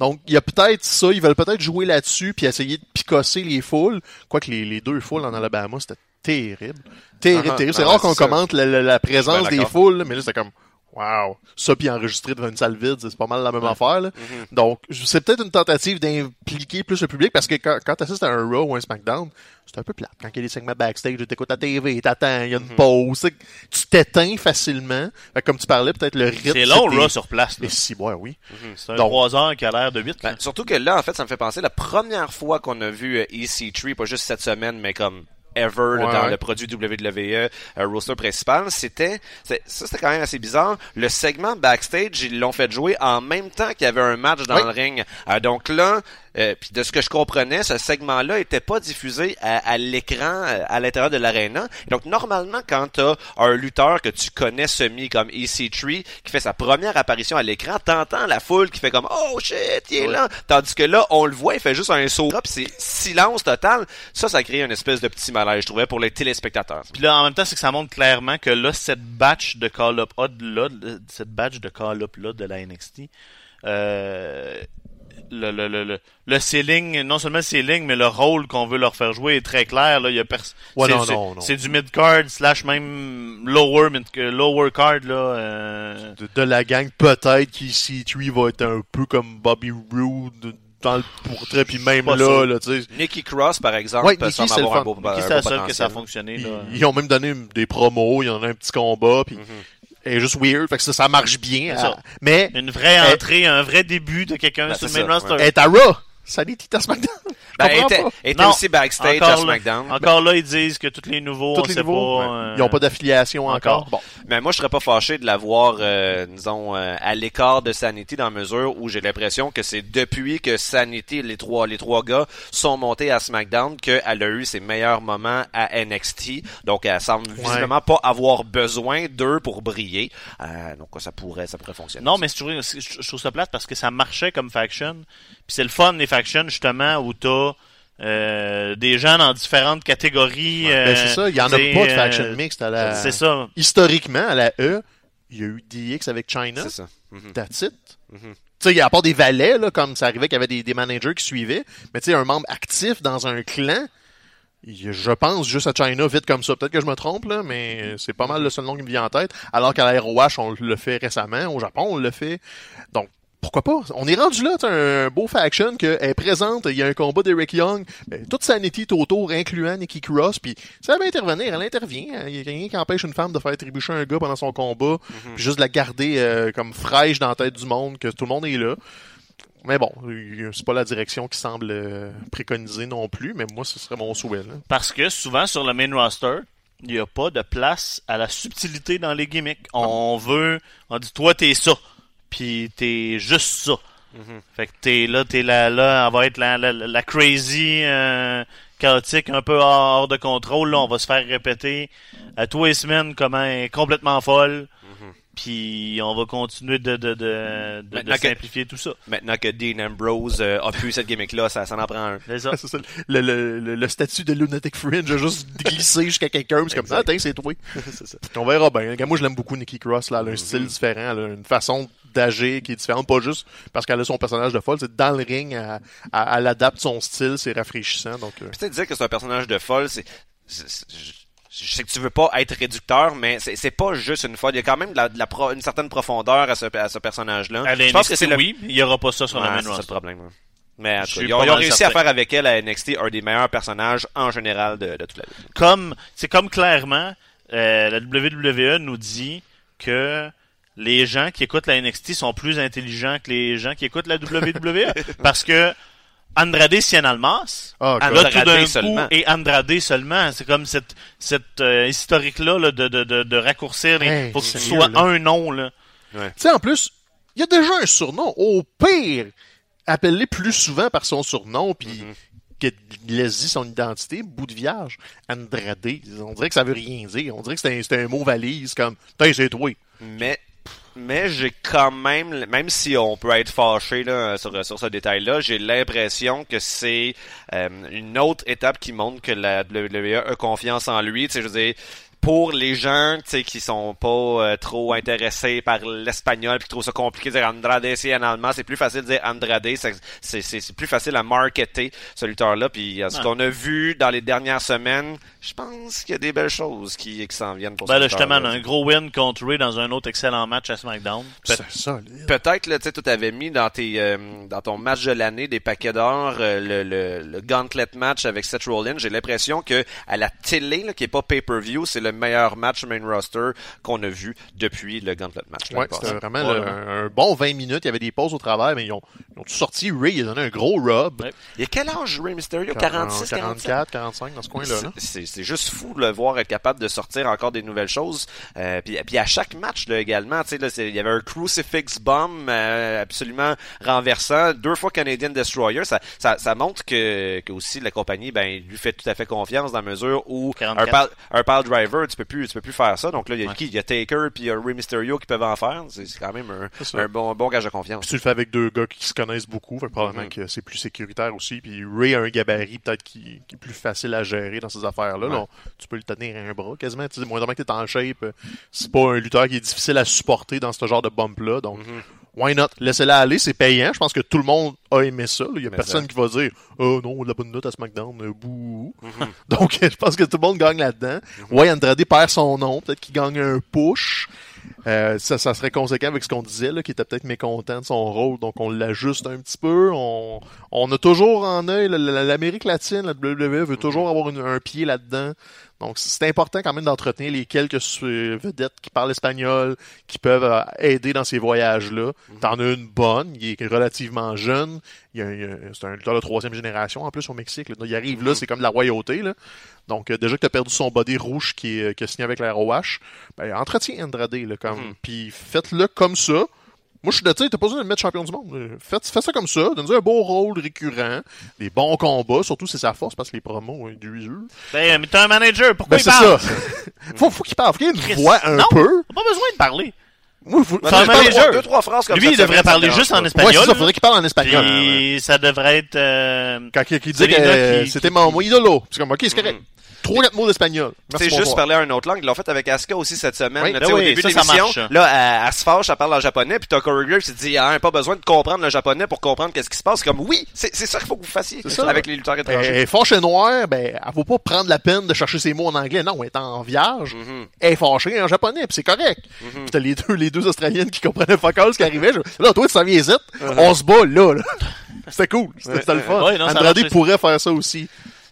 Speaker 3: Donc, il y a peut-être ça, ils veulent peut-être jouer là-dessus puis essayer de picosser les foules. Quoique les, les deux foules en Alabama, c'était terrible. Terrible,
Speaker 2: Ah,
Speaker 3: terrible. C'est
Speaker 2: ah,
Speaker 3: rare
Speaker 2: ouais,
Speaker 3: qu'on
Speaker 2: c'est
Speaker 3: commente la, la- la présence des foules, mais là, c'était comme, Wow. Ça, puis enregistré devant une salle vide, c'est pas mal la même affaire. Là. Donc, c'est peut-être une tentative d'impliquer plus le public, parce que quand, quand tu assistes à un Raw ou un SmackDown, c'est un peu plate. Quand il y a des segments backstage, tu écoutes la TV, t'attends, il y a une pause, c'est que tu t'éteins facilement. Fait que comme tu parlais, peut-être le rythme...
Speaker 1: C'est long, là, sur place. là.
Speaker 3: Et si, ouais, oui.
Speaker 1: C'est un
Speaker 3: Donc-
Speaker 1: 3 heures qui a l'air de 8.
Speaker 2: Ben, surtout que là, en fait, ça me fait penser la première fois qu'on a vu euh, EC3, pas juste cette semaine, mais comme ever là, dans
Speaker 3: ouais.
Speaker 2: le produit WWE euh, roster principal, c'était ça c'était quand même assez bizarre. Le segment backstage, ils l'ont fait jouer en même temps qu'il y avait un match dans
Speaker 3: Oui.
Speaker 2: le ring. Euh, donc là, euh, puis de ce que je comprenais, ce segment-là était pas diffusé à, à l'écran euh, à l'intérieur de l'aréna. Donc normalement, quand t'as un lutteur que tu connais semi comme EC3 qui fait sa première apparition à l'écran, t'entends la foule qui fait comme oh shit, il est
Speaker 3: Ouais.
Speaker 2: là. Tandis que là, on le voit, il fait juste un saut, puis c'est silence total. Ça, ça crée une espèce de petit malaise, je trouvais, pour les téléspectateurs.
Speaker 1: Puis là, en même temps, c'est que ça montre clairement que là, cette batch de call-up là, cette batch de call-up là de la NXT, euh, le, le, le, le, le ceiling, non seulement le ceiling, mais le rôle qu'on veut leur faire jouer est très clair. Là, il y a pers-
Speaker 3: Ouais,
Speaker 1: c'est,
Speaker 3: non,
Speaker 1: c'est-
Speaker 3: non, non.
Speaker 1: c'est du mid-card slash même lower, mid- lower card. Là, euh,
Speaker 3: De, de la gang, peut-être qu'EC3 va être un peu comme Bobby Roode dans le portrait, puis même là,
Speaker 1: sûr.
Speaker 3: là, tu sais.
Speaker 2: Nikki Cross, par exemple,
Speaker 3: Ouais,
Speaker 2: peut
Speaker 3: Nikki,
Speaker 2: semble
Speaker 3: c'est
Speaker 1: la seule que ça a fonctionné.
Speaker 3: Ils,
Speaker 1: Là.
Speaker 3: ils ont même donné des promos, il y en a un petit combat, puis elle est juste weird, fait que ça, ça marche bien.
Speaker 1: Ça.
Speaker 3: elle- mais
Speaker 1: Une vraie entrée, un vrai début de quelqu'un
Speaker 2: Ben,
Speaker 1: sur le main roster.
Speaker 3: elle est à Raw. Ça dit à SmackDown? Je
Speaker 2: Ben, était, était
Speaker 1: Non,
Speaker 2: aussi backstage
Speaker 1: encore
Speaker 2: à
Speaker 1: là,
Speaker 2: SmackDown.
Speaker 1: Encore là, ils disent que tous les nouveaux,
Speaker 3: Tous
Speaker 1: on
Speaker 3: les
Speaker 1: sait
Speaker 3: nouveaux,
Speaker 1: pas.
Speaker 3: ouais.
Speaker 1: euh,
Speaker 3: Ils n'ont pas d'affiliation encore.
Speaker 1: encore.
Speaker 3: Bon.
Speaker 2: Mais moi, je serais pas fâché de la voir, euh, disons, euh, à l'écart de Sanity dans la mesure où j'ai l'impression que c'est depuis que Sanity, les trois, les trois gars, sont montés à SmackDown qu'elle a eu ses meilleurs moments à NXT. Donc, elle semble visiblement pas avoir besoin d'eux pour briller. Euh, donc, ça pourrait, ça pourrait fonctionner.
Speaker 1: Non, mais c'est toujours- c'est- je je trouve ça plate parce que ça marchait comme faction. Puis c'est le fun des factions justement où t'as euh, des gens dans différentes catégories.
Speaker 3: Ben,
Speaker 1: euh,
Speaker 3: c'est ça, il n'y en a pas de
Speaker 1: euh,
Speaker 3: faction mixte à la...
Speaker 1: C'est ça.
Speaker 3: Historiquement, à la E, il y a eu DX avec China.
Speaker 2: c'est ça. Mhm.
Speaker 3: That's it.
Speaker 2: Mhm.
Speaker 3: Tu sais, à part des valets, là, comme ça arrivait qu'il y avait des, des managers qui suivaient, mais tu sais, un membre actif dans un clan, je pense juste à China vite comme ça. Peut-être que je me trompe, là, mais c'est pas mal le seul nom qui me vient en tête. Alors qu'à la ROH, on le fait récemment. Au Japon, on le fait. Donc, pourquoi pas? On est rendu là, t'as un beau faction que est présente, il y a un combat d'Eric Young, ben, toute Sanity est autour, incluant Nikki Cross, puis ça va intervenir, elle intervient. Il y a rien qui empêche une femme de faire trébucher un gars pendant son combat, puis juste de la garder euh, comme fraîche dans la tête du monde, que tout le monde est là. Mais bon, c'est pas la direction qui semble euh, préconiser non plus, mais moi, ce serait mon souhait. Là.
Speaker 1: Parce que souvent sur le main roster, il n'y a pas de place à la subtilité dans les gimmicks. On veut, on dit toi t'es ça, puis t'es juste ça. Fait que t'es là, t'es là, là, on va être la, la, la crazy, euh, chaotique, un peu hors de contrôle. Là, on va se faire répéter à tous les semaines comment elle est complètement folle. Puis on va continuer de, de, de, de, de
Speaker 2: Maintenant que-
Speaker 1: simplifier tout ça.
Speaker 2: Maintenant que Dean Ambrose euh, a pu cette gimmick-là, ça, ça en prend un.
Speaker 1: C'est ça.
Speaker 3: C'est ça, le, le, le, le statut de Lunatic Fringe a juste glissé jusqu'à quelqu'un, c'est comme ah, c'est toi.
Speaker 2: c'est ça.
Speaker 3: On verra bien. Moi, je l'aime beaucoup, Nikki Cross. Là. Elle a un style différent, elle a une façon d'agir qui est différente, pas juste parce qu'elle a son personnage de folle, c'est dans le ring, elle, elle- elle adapte son style, c'est rafraîchissant. Donc, euh,
Speaker 2: Peut-être dire que c'est un personnage de folle, c'est. Je sais que tu veux pas être réducteur, mais c'est pas juste une folle. Il y a quand même de la, de la pro- une certaine profondeur à ce, à ce personnage-là. Je pense que c'est le,
Speaker 1: oui, il n'y aura pas ça sur
Speaker 2: Ouais,
Speaker 1: la main
Speaker 2: c'est le problème. ouais. Mais tout ils ont, ils réussi
Speaker 1: certain.
Speaker 2: à faire avec elle à NXT un des meilleurs personnages en général de, de toute la vie.
Speaker 1: comme c'est comme clairement euh, la WWE nous dit que les gens qui écoutent la NXT sont plus intelligents que les gens qui écoutent la WWE parce que Andrade Cien Almas
Speaker 3: Ah,
Speaker 2: Andrade
Speaker 1: tout d'un coup,
Speaker 2: seulement.
Speaker 1: et Andrade seulement c'est comme cette cette euh, historique là, de, de, de, de raccourcir
Speaker 3: Hey,
Speaker 1: faut que ce soit
Speaker 3: là.
Speaker 1: un nom là
Speaker 3: tu sais, en plus, il y a déjà un surnom. Au pire, appelle-les plus souvent par son surnom, puis
Speaker 2: Mm-hmm.
Speaker 3: qu'il laisse son identité, bout de vierge. Andrade, on dirait que ça veut rien dire. On dirait que c'est un, c'est un mot valise, comme, tiens, c'est toi.
Speaker 2: Mais, mais j'ai quand même, même si on peut être fâché là, sur, sur ce détail-là, j'ai l'impression que c'est euh, une autre étape qui montre que la WWE a confiance en lui. Tu sais, je veux dire, pour les gens tu sais, qui sont pas euh, trop intéressés par l'espagnol puis qui trouvent ça compliqué de dire Andrade c'est en allemand, c'est plus facile de dire Andrade, c'est, c'est, c'est plus facile à marketer ce lutteur-là. Puis ce qu'on a vu dans les dernières semaines, je pense qu'il y a des belles choses qui, qui s'en viennent pour
Speaker 1: Ben
Speaker 2: ce
Speaker 1: là, justement, un gros win contre Ray dans un autre excellent match à SmackDown.
Speaker 2: Peut-être, là, tu sais, tu avais mis dans tes, euh, dans ton match de l'année des paquets d'or, euh, le, le, le gauntlet match avec Seth Rollins. J'ai l'impression que à la télé, là, qui est pas pay-per-view, c'est le meilleur match main roster qu'on a vu depuis le gauntlet match.
Speaker 3: Ouais, c'était vraiment
Speaker 1: Ouais,
Speaker 3: le-
Speaker 1: ouais.
Speaker 3: un, un bon 20 minutes. Il y avait des pauses au travers, mais ils ont, ils ont tout sorti. Ray, il a donné un gros rub.
Speaker 1: Ouais.
Speaker 2: Il y a quel âge Ray Mysterio? 46, 47?
Speaker 3: 44, 45 dans ce coin-là. là.
Speaker 2: C'est- juste fou de le voir être capable de sortir encore des nouvelles choses. Euh, puis, puis à chaque match là, également, tu sais, là, c'est- il y avait un crucifix bomb euh, absolument renversant, deux fois Canadian Destroyer. Ça, ça, ça montre que, que aussi la compagnie ben lui fait tout à fait confiance dans la mesure où un
Speaker 1: 44.
Speaker 2: pile, un pile driver, tu peux plus tu peux plus faire ça. Donc là, il y a
Speaker 1: Ouais.
Speaker 2: qui? Il y a Taker puis il y a Rey Mysterio qui peuvent en faire. C'est quand même un, bon, bon gage de confiance.
Speaker 3: Puis tu le fais avec deux gars qui se connaissent beaucoup, fait probablement
Speaker 2: Mhm.
Speaker 3: que c'est plus sécuritaire aussi. Puis Ray a un gabarit peut-être qui, qui est plus facile à gérer dans ces affaires-là.
Speaker 2: Ouais.
Speaker 3: Tu peux le tenir à un bras quasiment. Tu sais, moins que t'es en shape, c'est pas un lutteur qui est difficile à supporter dans ce genre de bump-là. Donc,
Speaker 2: Mhm.
Speaker 3: Why not? Laissez-la aller, c'est payant. Je pense que tout le monde a aimé ça. là. Il y a
Speaker 2: Mais
Speaker 3: personne
Speaker 2: ça.
Speaker 3: qui va dire Oh non, la bonne note à SmackDown, euh, bouh.
Speaker 2: Mhm.
Speaker 3: Donc, je pense que tout le monde gagne là-dedans. Ouais, Andrade perd son nom. Peut-être qu'il gagne un push. Euh, ça, ça serait conséquent avec ce qu'on disait, là, qu'il était peut-être mécontent de son rôle, donc on l'ajuste un petit peu. On, on a toujours en œil, la- la- l'Amérique latine, la WWE veut toujours avoir une- un pied là-dedans. Donc c'est important quand même d'entretenir les quelques vedettes qui parlent espagnol, qui peuvent euh, aider dans ces voyages-là. T'en as une bonne, il est relativement jeune. Il c'est un lutteur de troisième génération en plus au Mexique. là. Il arrive là, c'est comme de la royauté. Là. Donc, euh, déjà que tu as perdu son body rouge qui, est, euh, qui a signé avec la ROH, ben, entretiens Andrade, là, comme,
Speaker 2: Mhm.
Speaker 3: puis faites-le comme ça. Moi, je suis de tu sais, t'as pas besoin de le mettre champion du monde. Euh, Faites, faites ça comme ça, donne-lui un beau rôle récurrent, des bons combats, surtout c'est sa force parce que les promos, hein, du jeu.
Speaker 1: Ben, mais t'as un manager, pourquoi
Speaker 3: Ben,
Speaker 1: il
Speaker 3: c'est
Speaker 1: parle?
Speaker 3: ça. faut, faut qu'il parle, faut qu'il ait une
Speaker 1: Chris,
Speaker 3: voix un
Speaker 1: non.
Speaker 3: peu.
Speaker 1: T'as pas besoin de parler.
Speaker 3: Moi, faut,
Speaker 2: deux, trois-
Speaker 1: manager.
Speaker 2: deux, trois phrases comme
Speaker 1: Lui,
Speaker 2: ça,
Speaker 1: il devrait parler juste en espagnol.
Speaker 3: ouais, c'est ça,
Speaker 1: là.
Speaker 3: faudrait qu'il parle en espagnol.
Speaker 1: Puis ça devrait être... euh,
Speaker 3: Quand il, il disait que euh, c'était
Speaker 1: qui-
Speaker 3: mon, idolo. C'est comme, ok, c'est correct.
Speaker 2: Mhm.
Speaker 3: Trois, quatre mots d'espagnol.
Speaker 2: C'est juste parler un autre langue. Ils l'ont fait avec Asuka aussi cette semaine.
Speaker 3: Oui.
Speaker 2: là,
Speaker 1: Ben oui,
Speaker 2: au début
Speaker 1: ça,
Speaker 2: de l'émission, là, elle, elle se fâche, elle parle en japonais, puis t'as Corey Graves qui dit, ah, pas besoin de comprendre le japonais pour comprendre qu'est-ce qui se passe. Comme, oui, c'est ça qu'il faut que vous fassiez
Speaker 3: ça.
Speaker 2: avec les lutteurs
Speaker 3: Elle
Speaker 2: étrangers.
Speaker 3: est fâchée noire, ben, elle vaut pas prendre la peine de chercher ses mots en anglais. Non, elle est en vierge.
Speaker 2: Mhm.
Speaker 3: Elle est fâchée en japonais, puis c'est correct.
Speaker 2: Mhm.
Speaker 3: Puis t'as les deux, les deux Australiennes qui comprenaient fuck all ce qui arrivait. Je- Là, toi, tu s'en viens. On se bat là, là. C'était cool. C'était le fun.
Speaker 1: Ouais, non,
Speaker 3: Andrade pourrait faire ça aussi.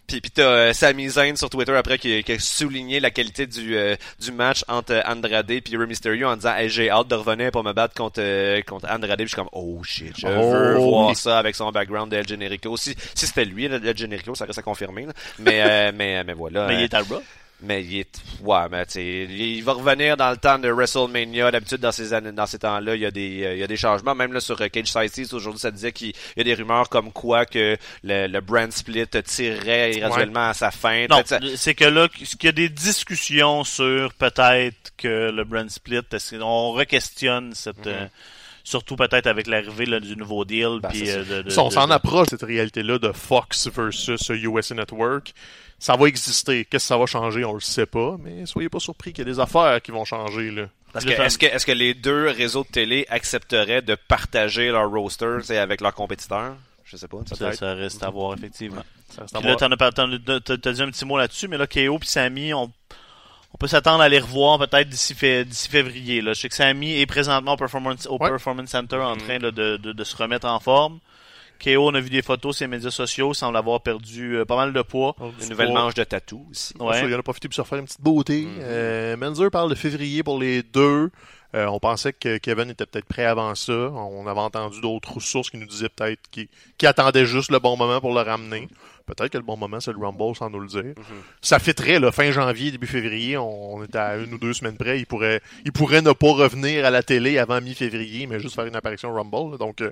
Speaker 2: Puis, puis t'as euh, Sami Zayn sur Twitter après qui, qui a souligné la qualité du, euh, du match entre Andrade et Rey Mysterio en disant hey, j'ai hâte de revenir pour me battre contre, euh, contre Andrade. Puis je suis comme oh shit, je
Speaker 3: Oh,
Speaker 2: veux voir ça avec son background de El Generico. Si, si c'était lui, El Generico, ça reste à confirmer. là. Mais, euh, mais, mais voilà.
Speaker 1: Mais il est à Raw.
Speaker 2: Mais il est, ouais, mais tu sais, il va revenir dans le temps de WrestleMania. D'habitude, dans ces années, dans ces temps-là, il y a des, euh, il y a des changements. Même là, sur euh, Cage Side aujourd'hui, ça disait qu'il y a des rumeurs comme quoi que le, le brand split tirerait graduellement à sa fin.
Speaker 1: Non,
Speaker 2: ça-
Speaker 1: c'est que là, qu'il y a des discussions sur peut-être que le brand split, est-ce qu'on re-questionne cette...
Speaker 2: Mhm.
Speaker 1: euh, surtout peut-être avec l'arrivée là, du nouveau deal.
Speaker 2: Ben,
Speaker 1: puis,
Speaker 2: c'est
Speaker 1: euh, de, de-
Speaker 3: Si on s'en
Speaker 1: de-
Speaker 3: approche cette réalité-là de Fox versus USA Network, ça va exister. Qu'est-ce que ça va changer, on le sait pas, mais soyez pas surpris qu'il y a des affaires qui vont changer, là.
Speaker 2: Parce que est-ce que est-ce que les deux réseaux de télé accepteraient de partager leur roster avec leurs compétiteurs? Je sais pas.
Speaker 1: Ça, ça reste à voir, effectivement.
Speaker 3: Ça reste à
Speaker 1: Puis là, t'en as, pas- t'en as- t'as, t'as dit un petit mot là-dessus, mais là, KO puis Samy, on, on peut s'attendre à les revoir peut-être d'ici, fé- d'ici février. Là. Je sais que Samy est présentement au Performance, au
Speaker 3: Ouais.
Speaker 1: Performance Center en
Speaker 2: Mhm.
Speaker 1: train là, de, de, de se remettre en forme. KO, on a vu des photos sur les médias sociaux, semble avoir perdu euh, pas mal de poids.
Speaker 2: Une nouvelle manche de tatou aussi.
Speaker 1: Ouais.
Speaker 3: Ça, il en a profité pour se refaire une petite beauté.
Speaker 2: Mhm.
Speaker 3: Euh, Menzer parle de février pour les deux. Euh, on pensait que Kevin était peut-être prêt avant ça. On avait entendu d'autres sources qui nous disaient peut-être qu'il qu'il attendait juste le bon moment pour le ramener. Peut-être que le bon moment, c'est le Rumble, sans nous le dire. Ça fitterait, là, fin janvier, début février. On, était à une ou deux semaines près. Il pourrait, il pourrait ne pas revenir à la télé avant mi-février, mais juste faire une apparition Rumble. là. Donc, euh,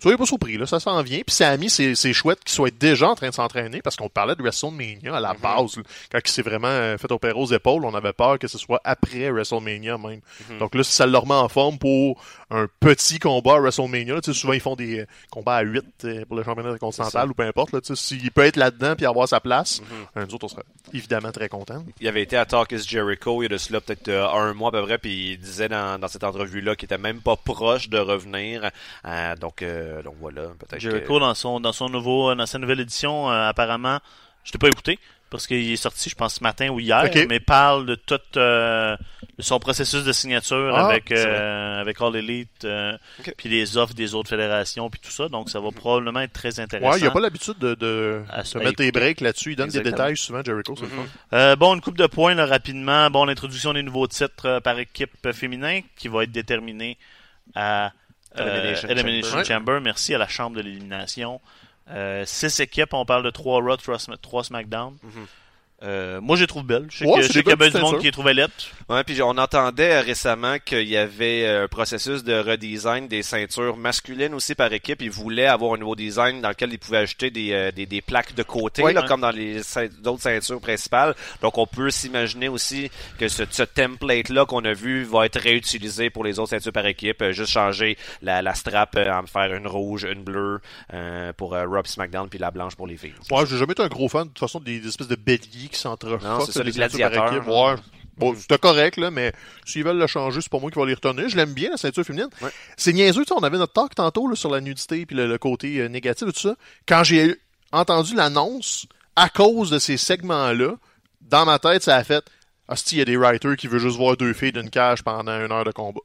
Speaker 3: soyez pas surpris, là, ça s'en vient. Puis Sammy, c'est c'est chouette qu'il soit déjà en train de s'entraîner parce qu'on parlait de WrestleMania à la base. là. Quand il s'est vraiment euh, fait opérer aux épaules, on avait peur que ce soit après WrestleMania même. Donc là, si ça le remet en forme pour un petit combat à WrestleMania, là, tu sais, souvent ils font des euh, combats à 8 pour le championnat continental ou peu importe. Là, tu sais, S'il peut être être là-dedans puis avoir sa place, euh, nous autres, on serait évidemment très contents.
Speaker 2: Il avait été à Talkis Jericho il y a de cela peut-être euh, un mois à peu près, puis il disait dans, dans cette entrevue-là qu'il était même pas proche de revenir. Euh, donc, euh, donc voilà, peut-être
Speaker 1: Jericho, dans son, dans son nouveau, dans sa nouvelle édition, euh, apparemment, je t'ai pas écouté, parce qu'il est sorti, je pense, ce matin ou hier, mais parle de tout euh, de son processus de signature
Speaker 3: Ah,
Speaker 1: avec, euh, avec All Elite, euh, puis les offres des autres fédérations, puis tout ça. Donc, ça va probablement être très intéressant.
Speaker 3: Ouais, il a pas l'habitude de, de,
Speaker 1: À
Speaker 3: de
Speaker 1: se-
Speaker 3: mettre des breaks là-dessus. Il donne des détails souvent, Jericho.
Speaker 1: Euh, bon, une coupe de points là, rapidement. Bon, l'introduction des nouveaux titres euh, par équipe féminin qui va être déterminée à euh,
Speaker 2: Elimination
Speaker 1: Elimination
Speaker 3: Chamber.
Speaker 1: Chamber. Merci à la chambre de l'élimination. Euh, six équipes, on parle de trois Raw, trois, Sma- trois SmackDown. Euh, moi. Je sais
Speaker 3: Ouais,
Speaker 1: que-
Speaker 3: c'est
Speaker 1: je sais
Speaker 3: des
Speaker 1: qu'il y a
Speaker 3: belles
Speaker 1: du monde
Speaker 3: ceintures.
Speaker 1: qui les trouvait lettres.
Speaker 2: Ouais, puis on entendait récemment qu'il y avait euh, un processus de redesign des ceintures masculines aussi par équipe. Ils voulaient avoir un nouveau design dans lequel ils pouvaient ajouter des, euh, des, des plaques de côté,
Speaker 3: Ouais.
Speaker 2: là,
Speaker 1: Ouais.
Speaker 2: comme dans les d'autres ceintures principales. Donc on peut s'imaginer aussi que ce, ce template-là qu'on a vu va être réutilisé pour les autres ceintures par équipe. Euh, juste changer la, la strap, euh, en faire une rouge, une bleue euh, pour euh, puis SmackDown, puis la blanche pour les filles.
Speaker 3: Ouais, j'ai jamais été un gros fan de toute façon des, des espèces de béliers qui
Speaker 2: Non,
Speaker 3: s'entrechoquent.
Speaker 2: c'est les gladiateurs.
Speaker 3: Ouais. Bon, c'était correct, là, mais s'ils veulent le changer, c'est pas moi qui va les retenir. Je l'aime bien, la ceinture féminine.
Speaker 2: Ouais.
Speaker 3: C'est niaiseux, on avait notre talk tantôt là, sur la nudité puis le, le côté euh, négatif et tout ça. Quand j'ai entendu l'annonce, à cause de ces segments-là, dans ma tête, ça a fait Hostie, il y a des writers qui veulent juste voir deux filles d'une cage pendant une heure de combat.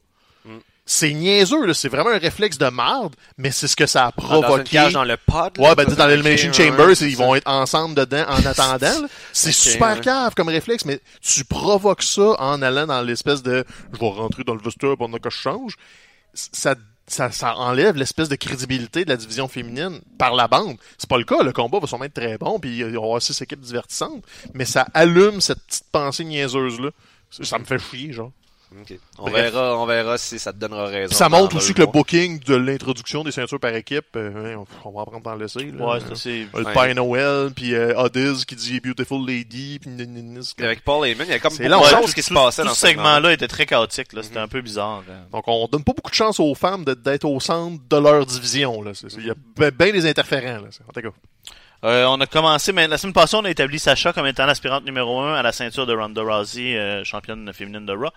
Speaker 3: C'est niaiseux, là, c'est vraiment un réflexe de marde, mais c'est ce que ça a
Speaker 2: Ah, dans une
Speaker 3: provoqué.
Speaker 2: cage dans le pod. là,
Speaker 3: Ouais, ben, dans l'Elimination
Speaker 2: ok,
Speaker 3: Chamber,
Speaker 2: ouais,
Speaker 3: ils vont être ensemble dedans en attendant. là. C'est super
Speaker 2: ouais.
Speaker 3: cave comme réflexe, mais tu provoques ça en allant dans l'espèce de je vais rentrer dans le vestiaire pendant que je change. Ça, ça, ça enlève l'espèce de crédibilité de la division féminine par la bande. C'est pas le cas, le combat va sûrement être très bon, puis il va y avoir six équipes divertissantes, mais ça allume cette petite pensée niaiseuse-là. Ça ça me fait chier, genre.
Speaker 2: Ok. On
Speaker 3: Bref.
Speaker 2: verra, on verra si ça te donnera raison.
Speaker 3: Puis ça montre aussi que le booking de l'introduction des ceintures par équipe, euh, on, on va apprendre à le laisser. Là.
Speaker 1: Ouais, ça, c'est.
Speaker 3: Le
Speaker 2: Ouais.
Speaker 3: Pie Noel, puis euh, qui dit Beautiful Lady, puis
Speaker 2: Avec Paul Heyman, il y a comme beaucoup
Speaker 3: long,
Speaker 2: de choses qui se passaient
Speaker 1: tout
Speaker 2: dans
Speaker 1: ce
Speaker 2: segment-là.
Speaker 1: était très chaotique. là. C'était un peu bizarre. hein.
Speaker 3: Donc, on donne pas beaucoup de chance aux femmes d'être au centre de leur division. Là. Il y a bien des interférents. Là. En tout cas,
Speaker 1: Euh, on a commencé, mais la semaine passée, on a établi Sacha comme étant l'aspirante numéro 1 à la ceinture de Ronda Rousey, euh, championne féminine de Raw.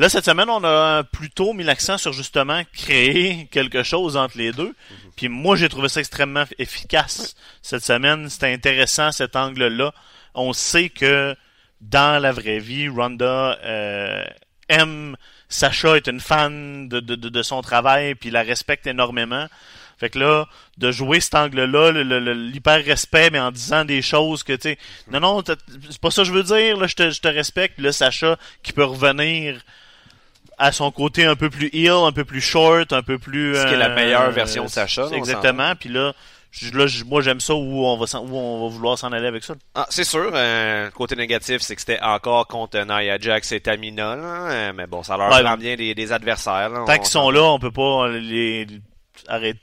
Speaker 1: Là, cette semaine, on a plutôt mis l'accent sur justement créer quelque chose entre les deux. Puis moi, j'ai trouvé ça extrêmement efficace cette semaine. C'était intéressant cet angle-là. On sait que dans la vraie vie, Ronda euh, aime Sacha est une fan de, de, de, de son travail puis la respecte énormément. Fait que là, de jouer cet angle-là, le- le- le- l'hyper-respect, mais en disant des choses que, tu sais, non, non, t'as- c'est pas ça que je veux dire, là, je te, je te respecte. Puis là, Sacha, qui peut revenir à son côté un peu plus heel, un peu plus short, un peu plus...
Speaker 2: Ce qui est la
Speaker 1: euh,
Speaker 2: meilleure version de Sacha,
Speaker 1: Exactement. Puis là, là moi, j'aime ça où on va, s'en- où on va vouloir s'en aller avec ça.
Speaker 2: Ah, c'est sûr, euh, côté négatif, c'est que c'était encore contre Nia Jax et Tamina, là, euh, mais bon, ça leur
Speaker 1: Ouais,
Speaker 2: prend bien des, des adversaires. Là,
Speaker 1: Tant qu'ils sont là, on peut pas les- arrêter.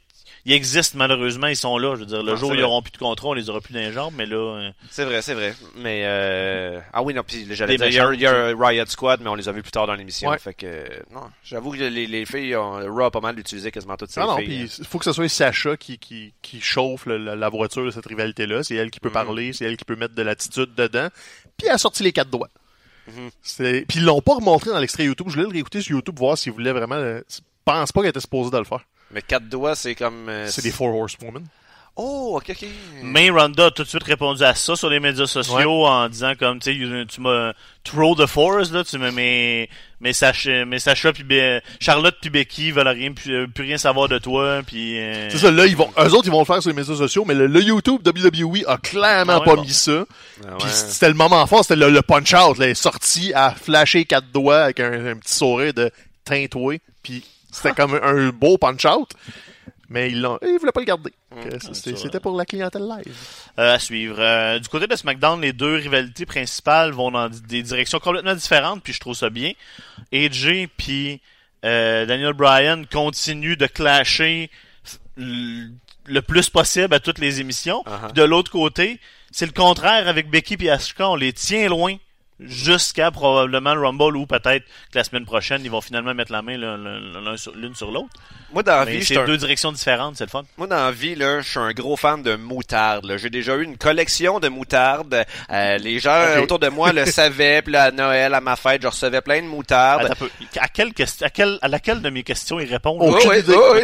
Speaker 1: Ils existent malheureusement, ils sont là. Je veux dire, le
Speaker 2: Ah,
Speaker 1: jour où ils
Speaker 2: vrai.
Speaker 1: auront plus de contrat, on les aura plus dans les jambes, mais là, euh,
Speaker 2: C'est vrai, c'est vrai. Mais euh... ah oui, non, puis j'allais dire, il y, a, il y a un Riot Squad, mais on les a vus plus tard dans l'émission.
Speaker 3: Ouais.
Speaker 2: Fait que non, j'avoue que les, les filles, ont, Raw a pas mal utilisé quasiment toutes ces
Speaker 3: non,
Speaker 2: filles.
Speaker 3: puis il faut que ce soit Sacha qui, qui, qui chauffe le- la, la voiture de cette rivalité-là. C'est elle qui peut
Speaker 2: Mhm.
Speaker 3: parler, c'est elle qui peut mettre de l'attitude dedans. Puis elle a sorti les quatre doigts.
Speaker 2: Mhm.
Speaker 3: C'est- Puis ils l'ont pas remontré dans l'extrait YouTube. Je voulais le réécouter sur YouTube, voir s'ils voulaient vraiment... pense pas qu'elle était supposée de le faire.
Speaker 2: Mais quatre doigts, c'est comme. euh,
Speaker 3: C'est des Four Horsewomen.
Speaker 2: Oh, ok, ok.
Speaker 1: Mais Ronda a tout de suite répondu à ça sur les médias sociaux en disant comme tu sais you- tu m'as throw the force là tu me mais mais Sacha mais Sacha puis Be- Charlotte puis Becky veulent rien plus, plus rien savoir de toi puis euh,
Speaker 3: C'est ça, là, ils vont, eux autres, ils vont le faire sur les médias sociaux, mais le, le YouTube WWE a clairement
Speaker 1: Ah ouais,
Speaker 3: pas
Speaker 1: bon.
Speaker 3: mis ça.
Speaker 2: Ah ouais.
Speaker 3: Puis c'était le moment fort, c'était le, le punch-out. là. Est sortie à flasher quatre doigts avec un, un petit sourire de teintoué. Puis c'était comme un, beau punch-out. Mais ils l'ont, ils voulaient pas le garder.
Speaker 2: Mm.
Speaker 3: Que c'était, pour la clientèle live.
Speaker 1: euh, à suivre Euh, du côté de SmackDown les deux rivalités principales vont dans des directions complètement différentes puis je trouve ça bien AJ puis euh, Daniel Bryan continuent de clasher le plus possible à toutes les émissions
Speaker 2: Uh-huh.
Speaker 1: De l'autre côté, c'est le contraire avec Becky et Asuka, on les tient loin jusqu'à probablement le Rumble ou peut-être que la semaine prochaine, ils vont finalement mettre la main l'une sur l'autre.
Speaker 2: Moi, dans la
Speaker 1: Mais
Speaker 2: vie, je
Speaker 1: c'est
Speaker 2: suis un-
Speaker 1: deux directions différentes, c'est le fun.
Speaker 2: Moi, dans la vie, là, je suis un gros fan de moutarde. J'ai déjà eu une collection de moutarde. Euh, les gens autour de moi le savaient. Puis là, à Noël, à ma fête, je recevais plein de moutarde.
Speaker 1: À, quelle question, à, quelle, à laquelle de mes questions ils répondent?
Speaker 3: Oh,
Speaker 2: ouais.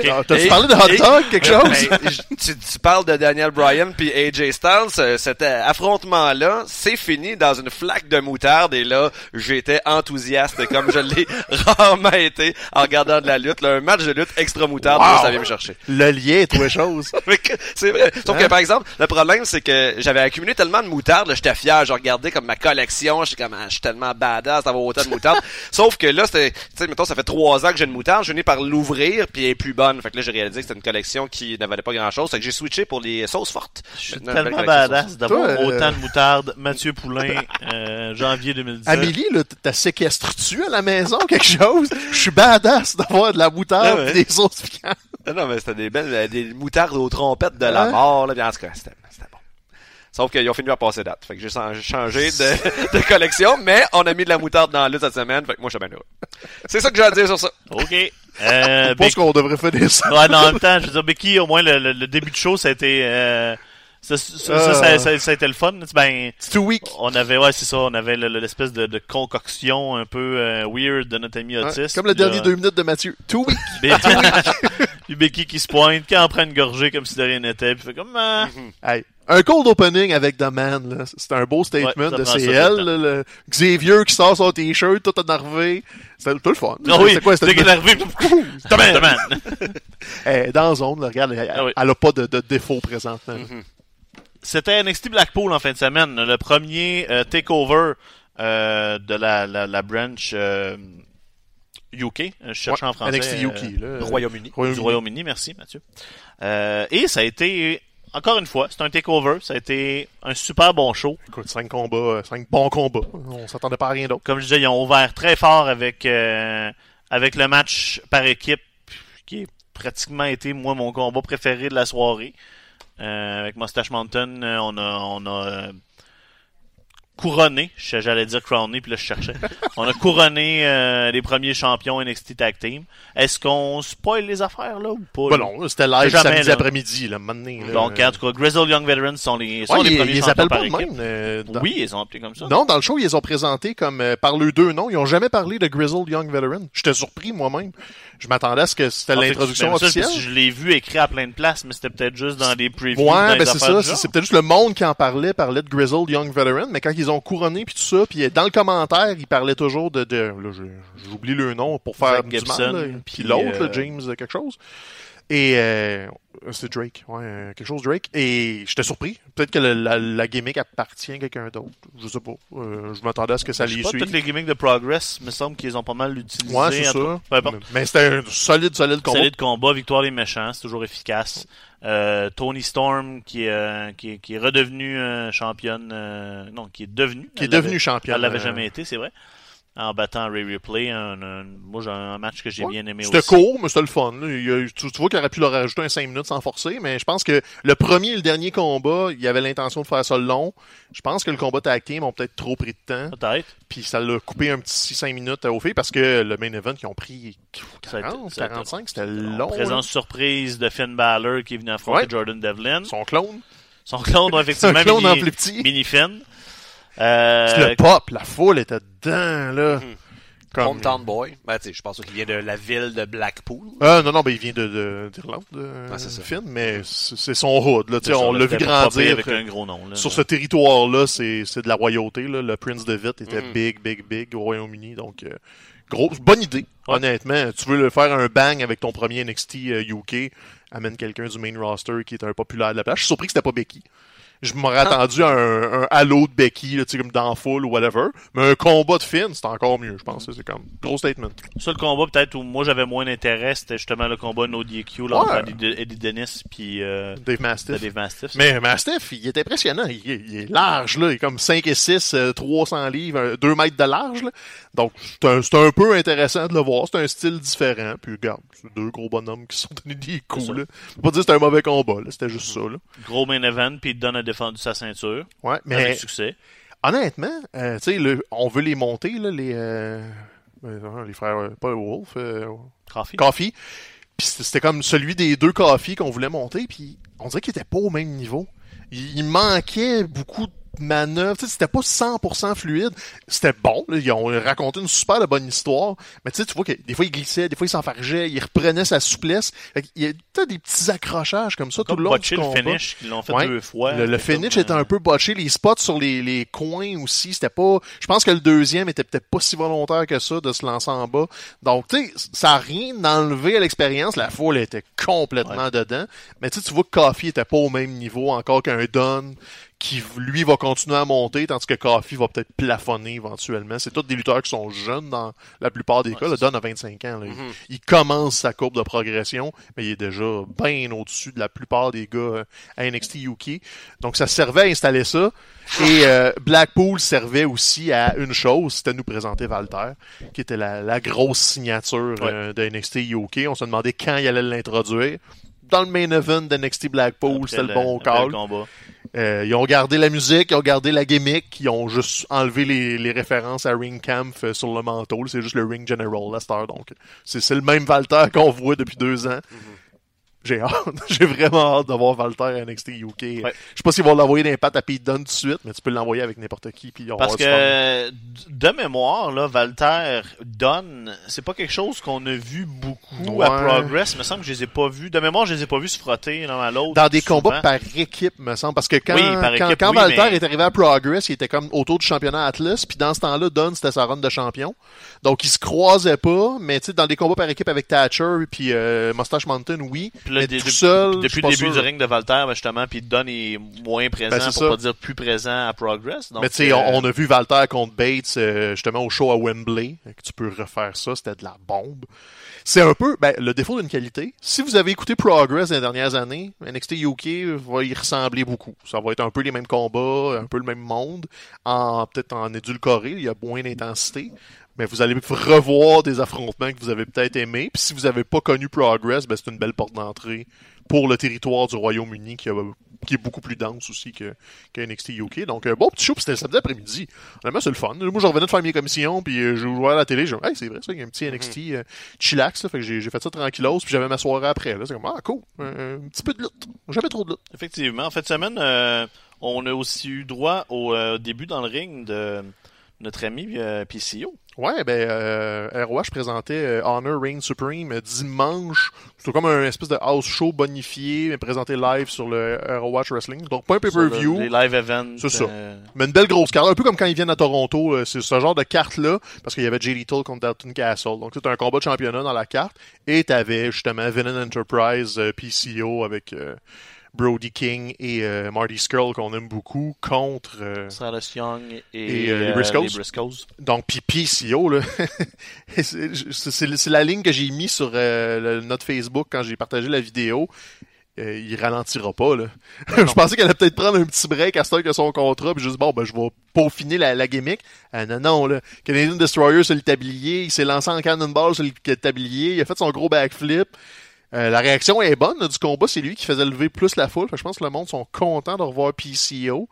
Speaker 3: Ah, T'as-tu parlé de hot dog, quelque chose?
Speaker 2: Ben, tu, tu parles de Daniel Bryan puis AJ Styles, ce- cet euh, affrontement-là, c'est fini dans une flaque de moutarde et là, j'étais enthousiaste comme je l'ai rarement été en regardant de la lutte. là. un match de lutte extra moutarde,
Speaker 3: Wow.
Speaker 2: là, ça vient me chercher.
Speaker 3: Le lien est.
Speaker 2: Fait que c'est vrai. Sauf que
Speaker 3: Hein?
Speaker 2: par exemple, le problème c'est que j'avais accumulé tellement de moutarde, là, j'étais fier, je regardais comme ma collection, j'étais comme ah, je suis tellement badass d'avoir autant de moutarde. Sauf que là c'était tu sais mettons ça fait trois ans que j'ai une moutarde, je venais par l'ouvrir puis elle est plus bonne. Fait que là j'ai réalisé que c'était une collection qui ne valait pas grand-chose, fait que j'ai switché pour les sauces fortes.
Speaker 1: Je suis tellement badass d'avoir
Speaker 3: Toi, euh,
Speaker 1: autant de moutarde. Mathieu Poulain, euh, janvier 2017.
Speaker 3: Amélie, là, t'as séquestres-tu à la maison quelque chose? Je suis badass d'avoir de la moutarde
Speaker 2: Ah ouais.
Speaker 3: et des sauces piquantes.
Speaker 2: Ah non mais c'était des belles euh, des moutardes aux trompettes de la mort là, bien en tout cas, c'était c'était bon. Sauf qu'ils ont fini par passer date. Fait que j'ai chang- changé de, de collection, mais on a mis de la moutarde dans lutte cette semaine. Fait que moi, je suis bien heureux. C'est ça que j'ai à dire sur ça.
Speaker 1: OK. Euh,
Speaker 3: Je pense qu'on devrait faire ça.
Speaker 1: Ouais, non, en même temps, je veux dire, Becky, au moins, le, le- le début de show, ça a été, euh, ça, ça, ça, ça- ça- ça a été le fun. Ben,
Speaker 3: C'est too weak.
Speaker 1: on avait, ouais, c'est ça, on avait le- le- l'espèce de, de concoction un peu euh, weird de notre ami
Speaker 3: Ouais,
Speaker 1: Otis.
Speaker 3: comme le
Speaker 1: là,
Speaker 3: dernier deux minutes de Mathieu. Too weak.
Speaker 1: Becky, puis Becky qui se pointe, qui en prend une gorgée comme si de rien n'était, puis fait comme, ah,
Speaker 3: Hey, un cold opening avec The Man, là. C'est un beau statement
Speaker 1: Ouais,
Speaker 3: de CL. là, le Xavier qui sort son t-shirt, tout énervé. C'était tout le fun.
Speaker 1: Ah oui,
Speaker 3: C'était quoi? C'était
Speaker 1: arrivé,
Speaker 3: The Man.
Speaker 1: The Man.
Speaker 3: Elle est dans zone, là, regarde, elle,
Speaker 1: Ah oui.
Speaker 3: elle a pas de, de défaut présentement. là.
Speaker 1: C'était NXT Blackpool en fin de semaine, le premier euh, takeover euh, de la, la, la branch euh, UK. euh, Je
Speaker 3: Ouais,
Speaker 1: en français.
Speaker 3: NXT
Speaker 1: euh,
Speaker 3: UK, là.
Speaker 2: Royaume-Uni.
Speaker 1: du
Speaker 3: Royaume-Uni.
Speaker 1: Merci Mathieu. Euh, et ça a été, encore une fois, c'est un takeover, ça a été un super bon show.
Speaker 3: Écoute, cinq combats, euh, cinq bons combats. On s'attendait pas à rien d'autre.
Speaker 1: Comme je disais, ils ont ouvert très fort avec, euh, avec le match par équipe, qui a pratiquement été, moi, mon combat préféré de la soirée. Euh, avec Mustache Mountain, euh, on a, on a euh, couronné, j'allais dire crowné, puis là je cherchais. on a couronné euh, les premiers champions NXT Tag Team. Est-ce qu'on spoil les affaires là ou pas?
Speaker 3: Ben
Speaker 1: là?
Speaker 3: non, c'était live
Speaker 1: Jamais,
Speaker 3: samedi après-midi, là, maintenant. là.
Speaker 1: Donc, en tout cas, Grizzled Young Veterans sont les, sont
Speaker 3: Ouais,
Speaker 1: les
Speaker 3: ils,
Speaker 1: premiers
Speaker 3: ils les
Speaker 1: champions
Speaker 3: appellent
Speaker 1: par
Speaker 3: pas de
Speaker 1: équipe.
Speaker 3: même. euh, dans-
Speaker 1: Oui, ils ont appelé comme ça.
Speaker 3: Non, dans le show, ils les ont présentés comme euh, par leurs deux noms. Ils ont jamais parlé de Grizzled Young Veteran. J'étais surpris moi-même. Je m'attendais à ce que c'était l'introduction
Speaker 1: ça,
Speaker 3: officielle.
Speaker 1: que Je l'ai vu écrit à plein de places, mais c'était peut-être juste dans des previews.
Speaker 3: Ouais, ben c'est ça. C'est peut-être juste le monde qui en parlait, parlait de Grizzled Young Veteran, mais quand ils ont couronné puis tout ça, puis dans le commentaire, ils parlaient toujours de, de j'oublie le nom pour faire
Speaker 1: Zach
Speaker 3: du
Speaker 1: Gibson,
Speaker 3: mal,
Speaker 1: puis,
Speaker 3: l'autre,
Speaker 1: euh,
Speaker 3: James quelque chose. Et euh, c'est Drake, ouais, euh, quelque chose Drake. Et j'étais surpris. Peut-être que le- la, la gimmick appartient à quelqu'un d'autre. Je sais pas. Euh, je m'attendais à ce que ça
Speaker 1: pas,
Speaker 3: suive.
Speaker 1: toutes les gimmicks de Progress, me semble qu'ils ont pas mal utilisé.
Speaker 3: Ouais, c'est ça.
Speaker 1: Peu importe.
Speaker 3: Mais c'était un solide, solide combat.
Speaker 1: Solide combat, victoire des méchants, c'est toujours efficace. Euh, Tony Storm qui est, euh, qui est, qui est redevenu championne, non, qui est devenu.
Speaker 3: Qui est
Speaker 1: Elle
Speaker 3: devenu
Speaker 1: l'avait-
Speaker 3: championne.
Speaker 1: Elle l'avait jamais été, c'est vrai. En battant Ray Ripley, un, un- moi j'ai un match que j'ai
Speaker 3: Ouais.
Speaker 1: bien aimé
Speaker 3: C'était
Speaker 1: aussi.
Speaker 3: court, mais c'était le fun. Il a- tu, tu vois qu'il aurait pu leur rajouter un 5 minutes sans forcer, mais je pense que le premier et le dernier combat, il y avait l'intention de faire ça long. Je pense que le combat tag team ont peut-être trop pris de temps,
Speaker 1: Peut-être.
Speaker 3: puis ça l'a coupé un petit 5 minutes au fait parce que le main event, ils ont pris
Speaker 1: Ça a été-
Speaker 3: 40,
Speaker 1: ça a été-
Speaker 3: 45, c'était long.
Speaker 1: Présence surprise de Finn Balor qui est venu affronter
Speaker 3: Ouais.
Speaker 1: Jordan Devlin.
Speaker 3: Son clone.
Speaker 1: Son clone, effectivement,
Speaker 3: Un clone en plus petit.
Speaker 1: mini Finn. Euh,
Speaker 3: le pop, la foule était dedans, là.
Speaker 1: Mhm.
Speaker 3: Comme-
Speaker 2: Hometown Boy. Ben, tu sais, je pense qu'il vient de la ville de Blackpool.
Speaker 3: Ah non, non, ben il vient de, de- d'Irlande, euh. Finn, mais c'est son hood, là. On l'a vu grandir.
Speaker 1: avec un gros nom. Là,
Speaker 3: Sur
Speaker 1: là.
Speaker 3: ce territoire-là, c'est c'est de la royauté. Là. Le Prince de Vitt était
Speaker 2: Mhm.
Speaker 3: big, big, big au Royaume-Uni. Donc, euh, grosse, bonne idée,
Speaker 1: Ouais.
Speaker 3: honnêtement. Tu veux le faire un bang avec ton premier NXT euh, UK, amène quelqu'un du main roster qui est un populaire de la place. Je suis surpris que c'était pas Becky. Je m'aurais attendu à un, un halo de Becky, là, tu sais, comme dans Full ou whatever. Mais un combat de Finn, c'est encore mieux, je pense. C'est comme gros statement.
Speaker 1: Ça, le combat, peut-être, où moi j'avais moins d'intérêt, c'était justement le combat No DQ là, entre Eddie, Eddie Dennis puis euh,
Speaker 3: Dave Mastiff.
Speaker 1: Dave Mastiff.
Speaker 3: Mais Mastiff, il est impressionnant. Il, est- il est large, là. Il est comme 5 et 6, euh, 300 livres, 2 mètres de large, là. Donc, c'est un, un peu intéressant de le voir. C'est un style différent. Puis, regarde, c'est deux gros bonhommes qui se sont donné des coups, là. Faut pas dire que c'était un mauvais combat, là. C'était juste ça, là.
Speaker 1: Gros main event, puis Dunn a défendu sa ceinture.
Speaker 3: Ouais, mais
Speaker 1: Avec succès.
Speaker 3: honnêtement, euh, tu sais, on veut les monter, là, les, euh, euh, les frères, pas Wolf, euh,
Speaker 1: Coffee.
Speaker 3: Coffee. Puis c'était c'était comme celui des deux Coffee qu'on voulait monter, puis on dirait qu'il était pas au même niveau. Il, il manquait beaucoup de manœuvres, tu sais, c'était pas 100% fluide. C'était bon, là, ils ont raconté une super de bonne histoire, mais tu sais, tu vois que des fois il glissait, des fois il s'enfargeait, il reprenait sa souplesse. Fait qu'il y a des petits accrochages comme ça tout le long du
Speaker 1: le finish, qu'ils l'ont fait
Speaker 3: Ouais.
Speaker 1: deux fois.
Speaker 3: Le, finish était un peu botché, les spots sur les, les coins aussi, c'était pas. Je pense que le deuxième était peut-être pas si volontaire que ça de se lancer en bas. Donc tu sais, ça a rien enlevé à l'expérience. La foule était complètement dedans, mais tu sais, tu vois que Coffee était pas au même niveau encore qu'un Don qui lui va continuer à monter, tandis que Coffee va peut-être plafonner éventuellement. C'est tous des lutteurs qui sont jeunes dans la plupart des cas. Le Don a 25 ans. là. Il- Il, commence sa courbe de progression, mais il est déjà bien au-dessus de la plupart des gars euh, à NXT UK. Donc ça servait à installer ça. Et euh, Blackpool servait aussi à une chose, c'était nous présenter Walter, qui était la, la grosse signature euh, de NXT UK. On se demandait quand il allait l'introduire. Dans le main event de NXT Blackpool, c'était le bon call.
Speaker 1: le combat.
Speaker 3: Euh, ils ont gardé la musique, ils ont gardé la gimmick, ils ont juste enlevé les, références à Ring Camp euh, sur le manteau. C'est juste le Ring General, cette heure. Donc, c'est le même Valter qu'on voit depuis deux ans. J'ai hâte. J'ai vraiment hâte de voir Valter à NXT UK. Je sais pas s'ils vont l'envoyer d'un pat à Pete Dunne tout de suite, mais tu peux l'envoyer avec n'importe qui. Puis on
Speaker 1: Parce que, de mémoire, là, Walter Dunn, c'est pas quelque chose qu'on a vu beaucoup à
Speaker 3: Ouais.
Speaker 1: Progress. Il me semble que je les ai pas vus. De mémoire, je les ai pas vus se frotter l'un à l'autre.
Speaker 3: Dans des
Speaker 1: souvent.
Speaker 3: combats par équipe, me semble. Parce que quand,
Speaker 1: Oui,
Speaker 3: quand,
Speaker 1: équipe,
Speaker 3: quand
Speaker 1: oui,
Speaker 3: Valter
Speaker 1: mais-
Speaker 3: est arrivé à Progress, il était comme autour du championnat Atlas. Puis dans ce temps-là, Dunn, c'était sa run de champion. Donc, ils se croisaient pas. Mais tu sais, dans des combats par équipe avec Thatcher puis euh, Mustache Mountain, oui.
Speaker 1: Là,
Speaker 3: mais
Speaker 1: des-
Speaker 3: tout
Speaker 1: de-
Speaker 3: seul, je
Speaker 1: depuis le début
Speaker 3: sûr.
Speaker 1: du ring de Walter, ben, justement, puis Dunn est moins présent,
Speaker 3: Ben, c'est
Speaker 1: pour
Speaker 3: ça.
Speaker 1: pas dire plus présent à Progress. Donc,
Speaker 3: mais tu sais,
Speaker 1: euh,
Speaker 3: on, on a vu Valter contre Bates euh, justement au show à Wembley. Que tu peux refaire ça, c'était de la bombe. C'est un peu ben, le défaut d'une qualité. Si vous avez écouté Progress les dernières années, NXT UK va y ressembler beaucoup. Ça va être un peu les mêmes combats, un peu le même monde, en peut-être en édulcoré, il y a moins d'intensité. Mais vous allez revoir des affrontements que vous avez peut-être aimés. Puis si vous n'avez pas connu Progress, ben c'est une belle porte d'entrée pour le territoire du Royaume-Uni qui, qui est beaucoup plus dense aussi que, que NXT UK. Donc, euh, bon petit show, c'était samedi après-midi. Honnêtement, c'est le fun. Moi, je revenais de faire mes commissions, puis euh, je jouais à la télé. Dit, hey, c'est vrai, ça, il y a un petit NXT euh, chillax. là. fait que j'ai fait ça tranquillos, puis j'avais ma soirée après. là. C'est comme, ah, cool. Euh, un petit peu de lutte. Jamais trop de lutte.
Speaker 1: Effectivement. En fait, semaine, euh, on a aussi eu droit au début dans le ring de notre ami PCO.
Speaker 3: Ouais, ben, euh, ROH présentait euh, Honor Reign Supreme euh, dimanche. C'était comme un espèce de house show bonifié, mais présenté live sur le ROH Wrestling. Donc, pas un pay-per-view.
Speaker 1: Les live events.
Speaker 3: C'est ça.
Speaker 1: euh,
Speaker 3: Mais une belle grosse carte, un peu comme quand ils viennent à Toronto, c'est ce genre de carte-là, parce qu'il y avait Jay Lethal contre Dalton Castle. Donc c'était un combat de championnat dans la carte, et t'avais justement Venom Enterprise euh, PCO avec euh, Brody King et euh, Marty Skrull qu'on aime beaucoup contre euh,
Speaker 1: Young et,
Speaker 3: Et, euh, les
Speaker 1: euh,
Speaker 3: Briscoes.
Speaker 1: les Briscoes.
Speaker 3: donc puis PCO là c'est la ligne que j'ai mis sur euh, le- notre Facebook quand j'ai partagé la vidéo Euh, il ralentira pas là. je pensais qu'elle allait peut-être prendre un petit break à ce que son contrat puis juste bon ben je vais peaufiner la, la gimmick. Ah, non non là, Canadian Destroyer sur le tablier, il s'est lancé en cannonball sur le tablier, il a fait son gros backflip. Euh, la réaction est bonne là, du combat, c'est lui qui faisait lever plus la foule. Fait je pense que le monde sont contents de revoir PCO.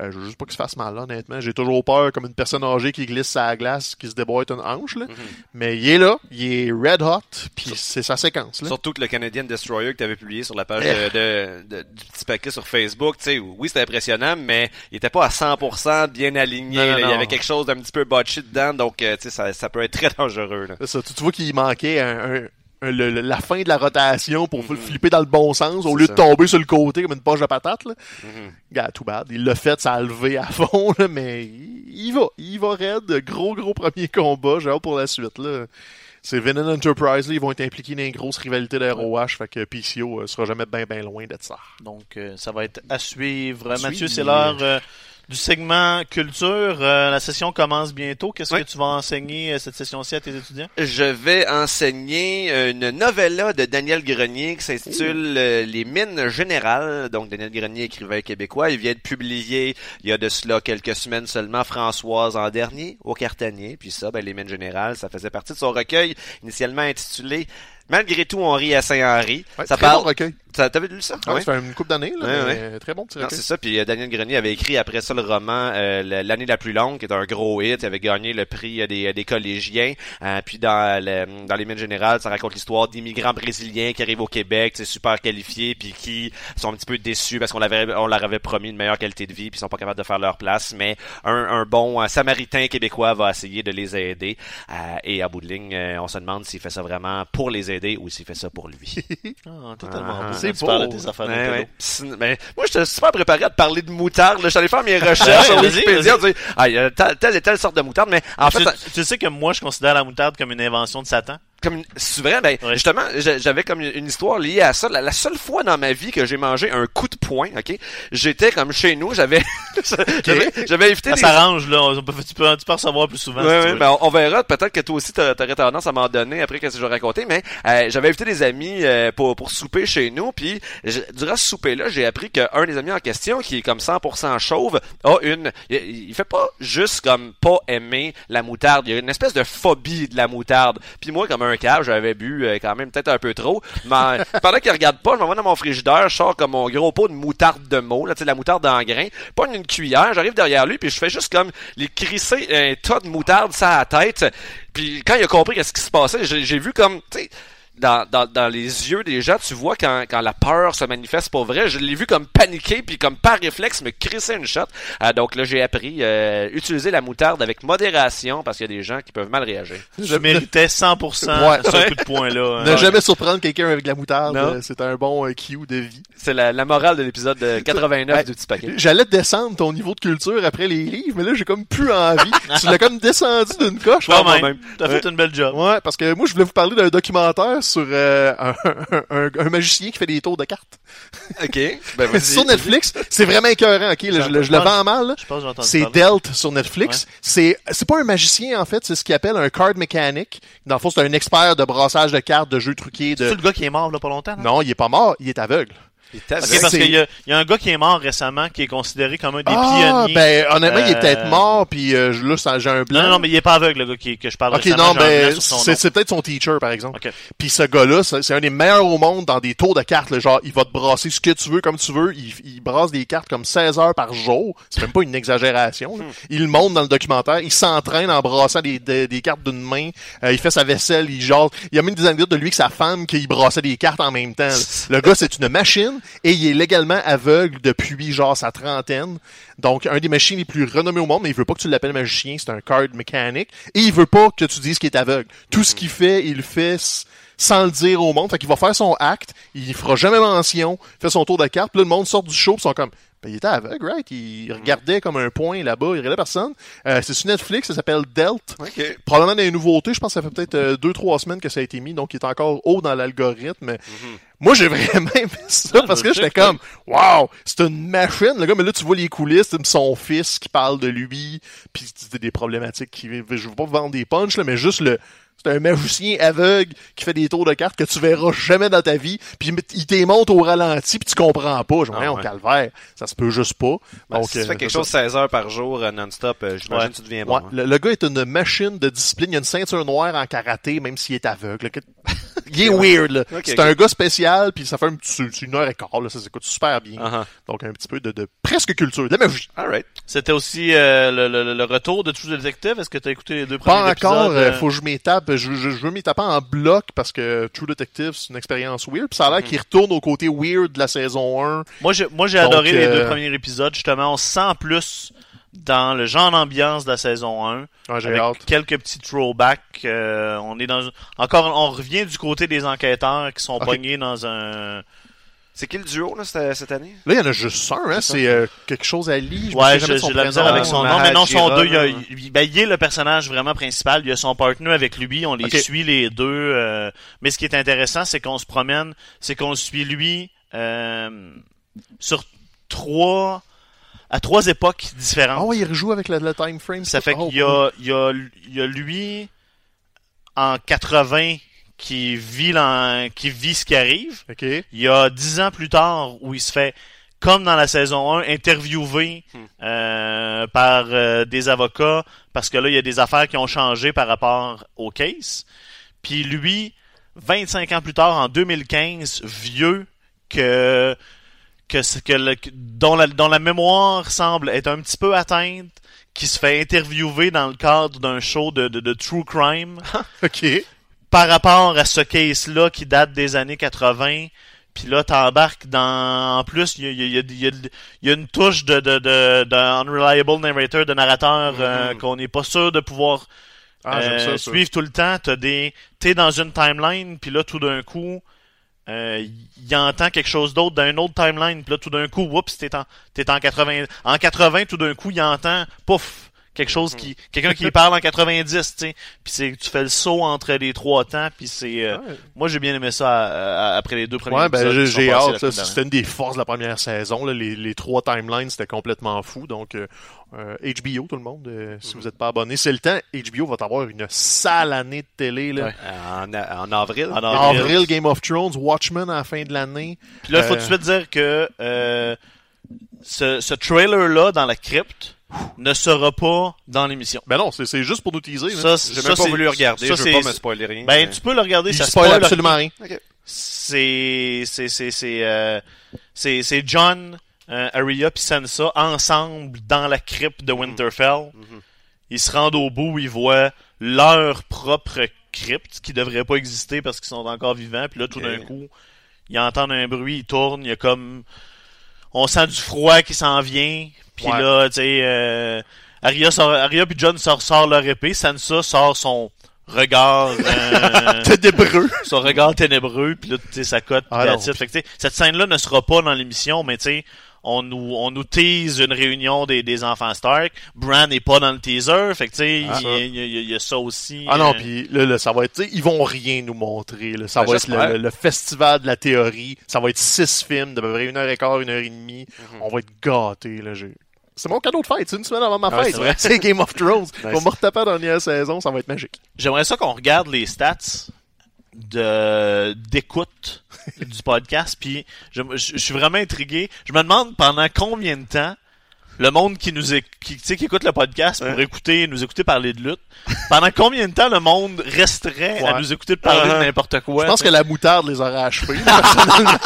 Speaker 3: Euh, je veux juste pas qu'il se fasse mal, là, honnêtement. J'ai toujours peur comme une personne âgée qui glisse sa glace, qui se déboîte une hanche. Là. Mais il est là, il est red hot, puis c'est sa séquence. Là.
Speaker 2: Surtout que le Canadian Destroyer que tu avais publié sur la page
Speaker 3: Eh.
Speaker 2: de, de- de- du petit paquet sur Facebook, tu sais, oui, c'était impressionnant, mais il était pas à 100% bien aligné.
Speaker 3: Non, non,
Speaker 2: là. Il y avait quelque chose d'un petit peu botché dedans, donc euh, ça, ça peut être très dangereux.
Speaker 3: Ça. Tu, tu vois qu'il manquait un- un- le- le- la fin de la rotation pour flipper dans le bon sens au lieu
Speaker 2: ça.
Speaker 3: de tomber sur le côté comme une poche de patate. Là.
Speaker 2: Mhm.
Speaker 3: Tout bad. Il l'a fait, ça a levé à fond, là, mais il, il va. Il va raide. Gros, gros premier combat. J'ai hâte pour la suite. Là. C'est Venom Enterprise, là, ils vont être impliqués dans une grosse rivalité d'ROH, fait que PCO euh, sera jamais bien bien loin d'être ça.
Speaker 1: Donc, euh, ça va être à suivre.
Speaker 3: À
Speaker 1: Mathieu, c'est l'heure euh, du segment culture. Euh, la session commence bientôt. Qu'est-ce
Speaker 2: Oui.
Speaker 1: que tu vas enseigner euh, cette session-ci à tes étudiants?
Speaker 2: Je vais enseigner une novella de Daniel Grenier qui s'intitule euh, Les mines générales. Donc Daniel Grenier, écrivain québécois, il vient de publier il y a de cela quelques semaines seulement Françoise en dernier au Cartanier. Puis ça, ben, Les mines générales, ça faisait partie de son recueil initialement intitulé Malgré tout, on rit à Saint-Henri.
Speaker 3: Ouais,
Speaker 2: ça parle.
Speaker 3: bon recueil.
Speaker 2: T'avais lu ça?
Speaker 3: Ouais,
Speaker 2: Ouais.
Speaker 3: Ça fait une couple d'années, là,
Speaker 2: Ouais,
Speaker 3: mais très bon petit
Speaker 2: Non,
Speaker 3: recueil.
Speaker 2: c'est ça. Puis euh, Daniel Grenier avait écrit après ça le roman euh, L'année la plus longue, qui est un gros hit. Il avait gagné le prix euh, des, des collégiens. Euh, puis dans, le- dans les mines générales, ça raconte l'histoire d'immigrants brésiliens qui arrivent au Québec, c'est super qualifiés, puis qui sont un petit peu déçus parce qu'on l'avait, on leur avait promis une meilleure qualité de vie, puis ils sont pas capables de faire leur place. Mais un, un bon euh, Samaritain québécois va essayer de les aider. Euh, et à bout de ligne, euh, on se demande s'il fait ça vraiment pour les aider ou s'il fait ça pour lui.
Speaker 1: Ah, totalement.
Speaker 2: Ah,
Speaker 1: beau.
Speaker 3: c'est
Speaker 1: Tu parles
Speaker 3: beau.
Speaker 1: de tes affaires
Speaker 2: Ouais, ouais. Mais moi, j'étais super préparé à te parler de moutarde. là. J'allais faire mes recherches sur Wikipédia. Ah, il y a telle, et telle sorte de moutarde, mais en fait,
Speaker 1: Tu,
Speaker 2: ça-
Speaker 1: tu sais que moi, je considère la moutarde comme une invention de Satan?
Speaker 2: Comme vrai, ben,
Speaker 1: Ouais.
Speaker 2: justement, j'a- j'avais comme une histoire liée à ça. La, la seule fois dans ma vie que j'ai mangé un coup de poing, ok, j'étais comme chez nous, j'avais, j'avais, j'avais évité
Speaker 1: Ça
Speaker 2: des
Speaker 1: s'arrange, là. On peut- tu, peux, tu peux en recevoir plus souvent.
Speaker 2: Ouais,
Speaker 1: si tu
Speaker 2: ouais,
Speaker 1: veux.
Speaker 2: ben, on, on verra. Peut-être que toi aussi, t'a- t'aurais tendance à m'en donner après qu'est-ce que je vais raconter. Mais euh, j'avais invité des amis euh, pour, pour souper chez nous. Puis durant ce souper-là, j'ai appris qu'un des amis en question, qui est comme 100% chauve, a une... Il, il fait pas juste comme pas aimer la moutarde. Il y a une espèce de phobie de la moutarde. Puis moi, comme un cave, j'avais bu euh, quand même peut-être un peu trop. Mais pendant qu'il regarde pas, je m'en vais dans mon frigidaire, je sors comme mon gros pot de moutarde de mots, là, tu sais, la moutarde en. Pogne une cuillère, j'arrive derrière lui, puis je fais juste comme les crisser un tas de moutarde sur la tête. Puis quand il a compris qu'est-ce qui se passait, j'ai vu comme, tu sais, dans, dans, dans les yeux des gens, tu vois quand, quand la peur se manifeste pour vrai, je l'ai vu comme paniquer, puis comme par réflexe me crisser une shot. Euh, donc là, j'ai appris euh, utiliser la moutarde avec modération parce qu'il y a des gens qui peuvent mal réagir.
Speaker 1: Je méritais 100%
Speaker 3: Ouais.
Speaker 1: ce coup de poing-là. hein.
Speaker 3: Ne jamais surprendre quelqu'un avec de la moutarde,
Speaker 2: Non.
Speaker 3: euh, c'est un bon euh, cue de vie.
Speaker 2: C'est la, la morale de l'épisode de 89
Speaker 3: Ouais.
Speaker 2: du petit paquet.
Speaker 3: J'allais descendre ton niveau de culture après les livres, mais là, j'ai comme plus envie. tu l'as comme descendu d'une coche.
Speaker 1: Quand
Speaker 2: moi-même.
Speaker 1: même. T'as fait une belle job.
Speaker 3: Ouais, parce que moi, je voulais vous parler d'un documentaire sur euh, un, un, un magicien qui fait des tours de cartes.
Speaker 2: OK. Ben,
Speaker 3: sur Netflix, c'est vraiment écœurant, ok? là, je, le- je le vends mal, là.
Speaker 1: Je pense que j'ai entendu
Speaker 3: C'est. Delt sur Netflix. C'est c'est pas un magicien en fait, c'est ce qu'il appelle un card mechanic. Dans le fond, c'est un expert de brassage de cartes, de jeux truqués.
Speaker 1: C'est
Speaker 3: De...
Speaker 1: le gars qui est mort là pas longtemps.
Speaker 3: Non, il est pas mort, il est aveugle.
Speaker 2: Il est aveugle.
Speaker 1: Ok, parce qu'il y, a- il y a un gars qui est mort récemment qui est considéré comme un des
Speaker 3: ah,
Speaker 1: pionniers.
Speaker 3: ben honnêtement, il est
Speaker 1: Euh,
Speaker 3: peut-être mort, puis euh, là, ça- j'ai un blanc.
Speaker 1: Non, non, mais il est pas aveugle, le gars qui, que je parle
Speaker 3: Ok,
Speaker 1: récemment.
Speaker 3: non, ben, c'est peut-être son teacher, par exemple.
Speaker 1: Ok.
Speaker 3: Puis ce gars-là, c'est un des meilleurs au monde dans des tours de cartes. là. genre, il va te brasser ce que tu veux, comme tu veux. Il, il brasse des cartes comme 16 heures par jour. C'est même pas une exagération. là. Il le montre dans le documentaire. Il s'entraîne en brassant des, des, des cartes d'une main. Euh, il fait sa vaisselle, il jase. Il y a même des anecdotes de lui que sa femme qui brassait des cartes en même temps. là. Le gars, c'est une machine et il est légalement aveugle depuis genre sa trentaine. Donc, un des machines les plus renommés au monde, mais il veut pas que tu l'appelles magicien, c'est un card mécanique. Et il veut pas que tu dises qu'il est aveugle. Tout ce qu'il fait, il fait sans le dire au monde. Fait qu'il va faire son acte, il fera jamais mention, fait son tour de carte, puis là, le monde sort du show, ils sont comme, ben, il était aveugle, right? Il regardait comme un point là-bas, il regardait personne. Euh, c'est sur Netflix, ça s'appelle Delt.
Speaker 2: OK.
Speaker 3: Probablement des nouveautés, je pense que ça fait peut-être euh, deux, trois semaines que ça a été mis, donc il est encore haut dans l'algorithme. mais Moi, j'ai vraiment aimé ça parce que j'étais comme, wow, c'est une machine, le gars, mais là, tu vois les coulisses, c'est son fils qui parle de lui, puis des problématiques qui, je veux pas vendre des punchs, là, mais juste le, c'est un magicien aveugle qui fait des tours de cartes que tu verras jamais dans ta vie, puis il te monte au ralenti, puis tu comprends pas. Je
Speaker 2: Ah,
Speaker 3: dis, on
Speaker 2: ouais.
Speaker 3: calvaire, ça se peut juste pas.
Speaker 2: Ben,
Speaker 3: Donc,
Speaker 2: si tu
Speaker 3: euh,
Speaker 2: fais quelque
Speaker 3: c'est
Speaker 2: chose 16 heures par jour euh, non-stop, euh, j'imagine
Speaker 1: Ouais.
Speaker 2: que tu deviens
Speaker 3: Ouais,
Speaker 2: bon. hein.
Speaker 3: le, le gars est une machine de discipline. Il a une ceinture noire en karaté, même s'il est aveugle. Il est weird, là. C'est un gars spécial, puis ça fait un petit, une heure et quart, là. Ça s'écoute super bien.
Speaker 2: Uh-huh.
Speaker 3: Donc, un petit peu de, de presque culture, de la magie.
Speaker 2: All right.
Speaker 1: C'était aussi euh, le, le, le retour de True Detective. Est-ce que tu as écouté les deux premiers
Speaker 3: Pas encore,
Speaker 1: épisodes?
Speaker 3: euh,
Speaker 1: euh,
Speaker 3: faut que je m'étape. Je, je, je veux m'étaper en bloc parce que True Detective, c'est une expérience weird. Puis ça a
Speaker 1: Mm.
Speaker 3: l'air qu'il retourne au côté weird de la saison 1.
Speaker 1: Moi, j'ai, moi, adoré les
Speaker 3: euh,
Speaker 1: deux premiers épisodes. Justement, on se sent plus dans le genre d'ambiance de la saison 1.
Speaker 3: Ouais, j'ai
Speaker 1: avec
Speaker 3: hâte.
Speaker 1: quelques petits throwbacks. euh, on est dans encore, on revient du côté des enquêteurs qui sont
Speaker 3: Ok.
Speaker 1: pognés dans un.
Speaker 2: C'est qui le duo là, cette, cette année?
Speaker 3: Là, il y en a juste un, hein. C'est euh, quelque chose à lire.
Speaker 1: Ouais, j'ai la misère avec son
Speaker 2: Mahajira,
Speaker 1: nom, mais non, son deux, il, y a, il, ben, il est le personnage vraiment principal. Il y a son partner avec lui, on les suit les deux. euh, mais ce qui est intéressant, c'est qu'on se promène, c'est qu'on le suit lui euh, sur trois à trois époques différentes.
Speaker 3: Ah ouais, il rejoue avec le, le time frame.
Speaker 1: Ça fait
Speaker 3: Oh,
Speaker 1: qu'il y a, il y, a, il y a lui en 80 qui vit, qui vit ce qui arrive. Il y a dix ans plus tard où il se fait, comme dans la saison 1, interviewé
Speaker 2: Hmm.
Speaker 1: euh, par euh, des avocats parce que là, il y a des affaires qui ont changé par rapport au case. Puis lui 25 ans plus tard, en 2015, vieux, que, que, ce- que le- dont, la, dont la mémoire semble être un petit peu atteinte, qui se fait interviewer dans le cadre d'un show de, de, de true crime
Speaker 3: OK.
Speaker 1: par rapport à ce case-là qui date des années 80. Puis là, t'embarques dans... En plus, il y a, y, a, il y, a, il y a une touche de, de, de, de unreliable narrator, de narrateur euh,
Speaker 2: Mhm.
Speaker 1: qu'on n'est pas sûr de pouvoir
Speaker 3: Ah,
Speaker 1: euh,
Speaker 3: ça, ça.
Speaker 1: suivre tout le temps. T'as des... T'es dans une timeline, puis là, tout d'un coup, euh, il entend quelque chose d'autre une autre timeline, puis là, tout d'un coup, oups, t'es en, t'es en 80... En 80, tout d'un coup, il entend, pouf, quelque chose qui... Quelqu'un qui parle en 90, tu sais. Puis c'est tu fais le saut entre les trois temps, puis c'est... euh,
Speaker 3: Ouais.
Speaker 1: moi, j'ai bien aimé ça euh, après les deux premiers
Speaker 3: Ouais, ben,
Speaker 1: épisodes
Speaker 3: j'ai hâte. C'était une des forces de la première saison. Là. Les, les trois timelines, c'était complètement fou. Donc, euh, euh, HBO, tout le monde, euh, si vous n'êtes pas abonné, c'est le temps. HBO va avoir une sale année de télé. Là.
Speaker 1: Ouais.
Speaker 2: En, en avril.
Speaker 1: En avril.
Speaker 3: avril, Game of Thrones, Watchmen à la fin de l'année.
Speaker 1: Puis là, il faut
Speaker 3: Euh,
Speaker 1: tout de suite dire que euh, ce, ce trailer-là dans la crypte ne sera pas dans l'émission.
Speaker 3: Ben non, c'est juste pour nous teaser.
Speaker 1: Ça,
Speaker 2: J'ai même pas voulu regarder,
Speaker 1: ça,
Speaker 2: je veux pas me spoiler rien.
Speaker 1: Ben,
Speaker 2: mais-
Speaker 1: tu peux le regarder,
Speaker 3: Il
Speaker 1: ça
Speaker 3: spoil
Speaker 1: spoil
Speaker 3: absolument
Speaker 1: rien.
Speaker 3: rien.
Speaker 1: C'est c'est c'est c'est euh, c'est c'est John, euh, Arya puis Sansa ensemble dans la crypte de Winterfell.
Speaker 2: Mhm.
Speaker 1: Ils se rendent au bout, ils voient leur propre crypte qui devrait pas exister parce qu'ils sont encore vivants. Puis là, tout d'un coup, ils entendent un bruit, ils tournent, il y a comme on sent du froid qui s'en vient. Puis
Speaker 3: Ouais.
Speaker 1: là, tu sais, euh, Arya, sort, Arya puis John sort, sort leur épée, Sansa sort son regard. euh,
Speaker 3: T'es débreux.
Speaker 1: son regard ténébreux, puis là, tu sais, ça cote,
Speaker 3: Ah
Speaker 1: that's it. Fait que, cette scène-là ne sera pas dans l'émission, mais tu sais, on nous, on nous tease une réunion des, des enfants Stark. Bran n'est pas dans le teaser, fait que tu sais, il
Speaker 3: Ah,
Speaker 1: y, a- il il y a ça aussi.
Speaker 3: Ah non,
Speaker 1: euh,
Speaker 3: puis là, là, ça va être, tu sais, ils vont rien nous montrer. Là. Ça
Speaker 2: Ben,
Speaker 3: va être le, le- festival de la théorie. Ça va être six films d'à peu près une heure et quart, une heure et demie.
Speaker 2: Mhm.
Speaker 3: On va être gâtés. Là, j'ai- c'est mon cadeau de fête. C'est une semaine avant ma
Speaker 2: Ah,
Speaker 3: fête.
Speaker 2: c'est
Speaker 3: Game of Thrones. On
Speaker 2: Nice.
Speaker 3: va me retaper la dernière saison. Ça va être magique.
Speaker 1: J'aimerais ça qu'on regarde les stats de d'écoute du podcast, puis je, je- je suis vraiment intrigué. Je me demande pendant combien de temps le monde qui nous éc- qui, qui écoute le podcast pour écouter nous écouter parler de lutte, pendant combien de temps le monde resterait à nous écouter parler
Speaker 2: Uh-huh.
Speaker 1: de n'importe quoi.
Speaker 3: Je pense que la moutarde les aurait achevés. personnellement.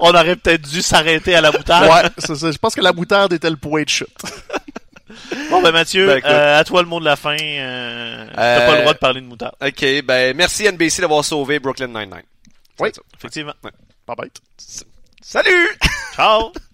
Speaker 1: On aurait peut-être dû s'arrêter à la moutarde.
Speaker 3: ouais, c'est ça. Je pense que la moutarde était le point de chute.
Speaker 1: Bon ben Mathieu,
Speaker 2: Ben,
Speaker 1: euh, à toi le mot de la fin. Euh, T'as
Speaker 2: Euh,
Speaker 1: pas le droit de parler de moutarde.
Speaker 2: Ok, ben merci NBC d'avoir sauvé Brooklyn Nine-Nine.
Speaker 3: Oui.
Speaker 1: Effectivement.
Speaker 3: Pas bête.
Speaker 2: Salut!
Speaker 1: Ciao!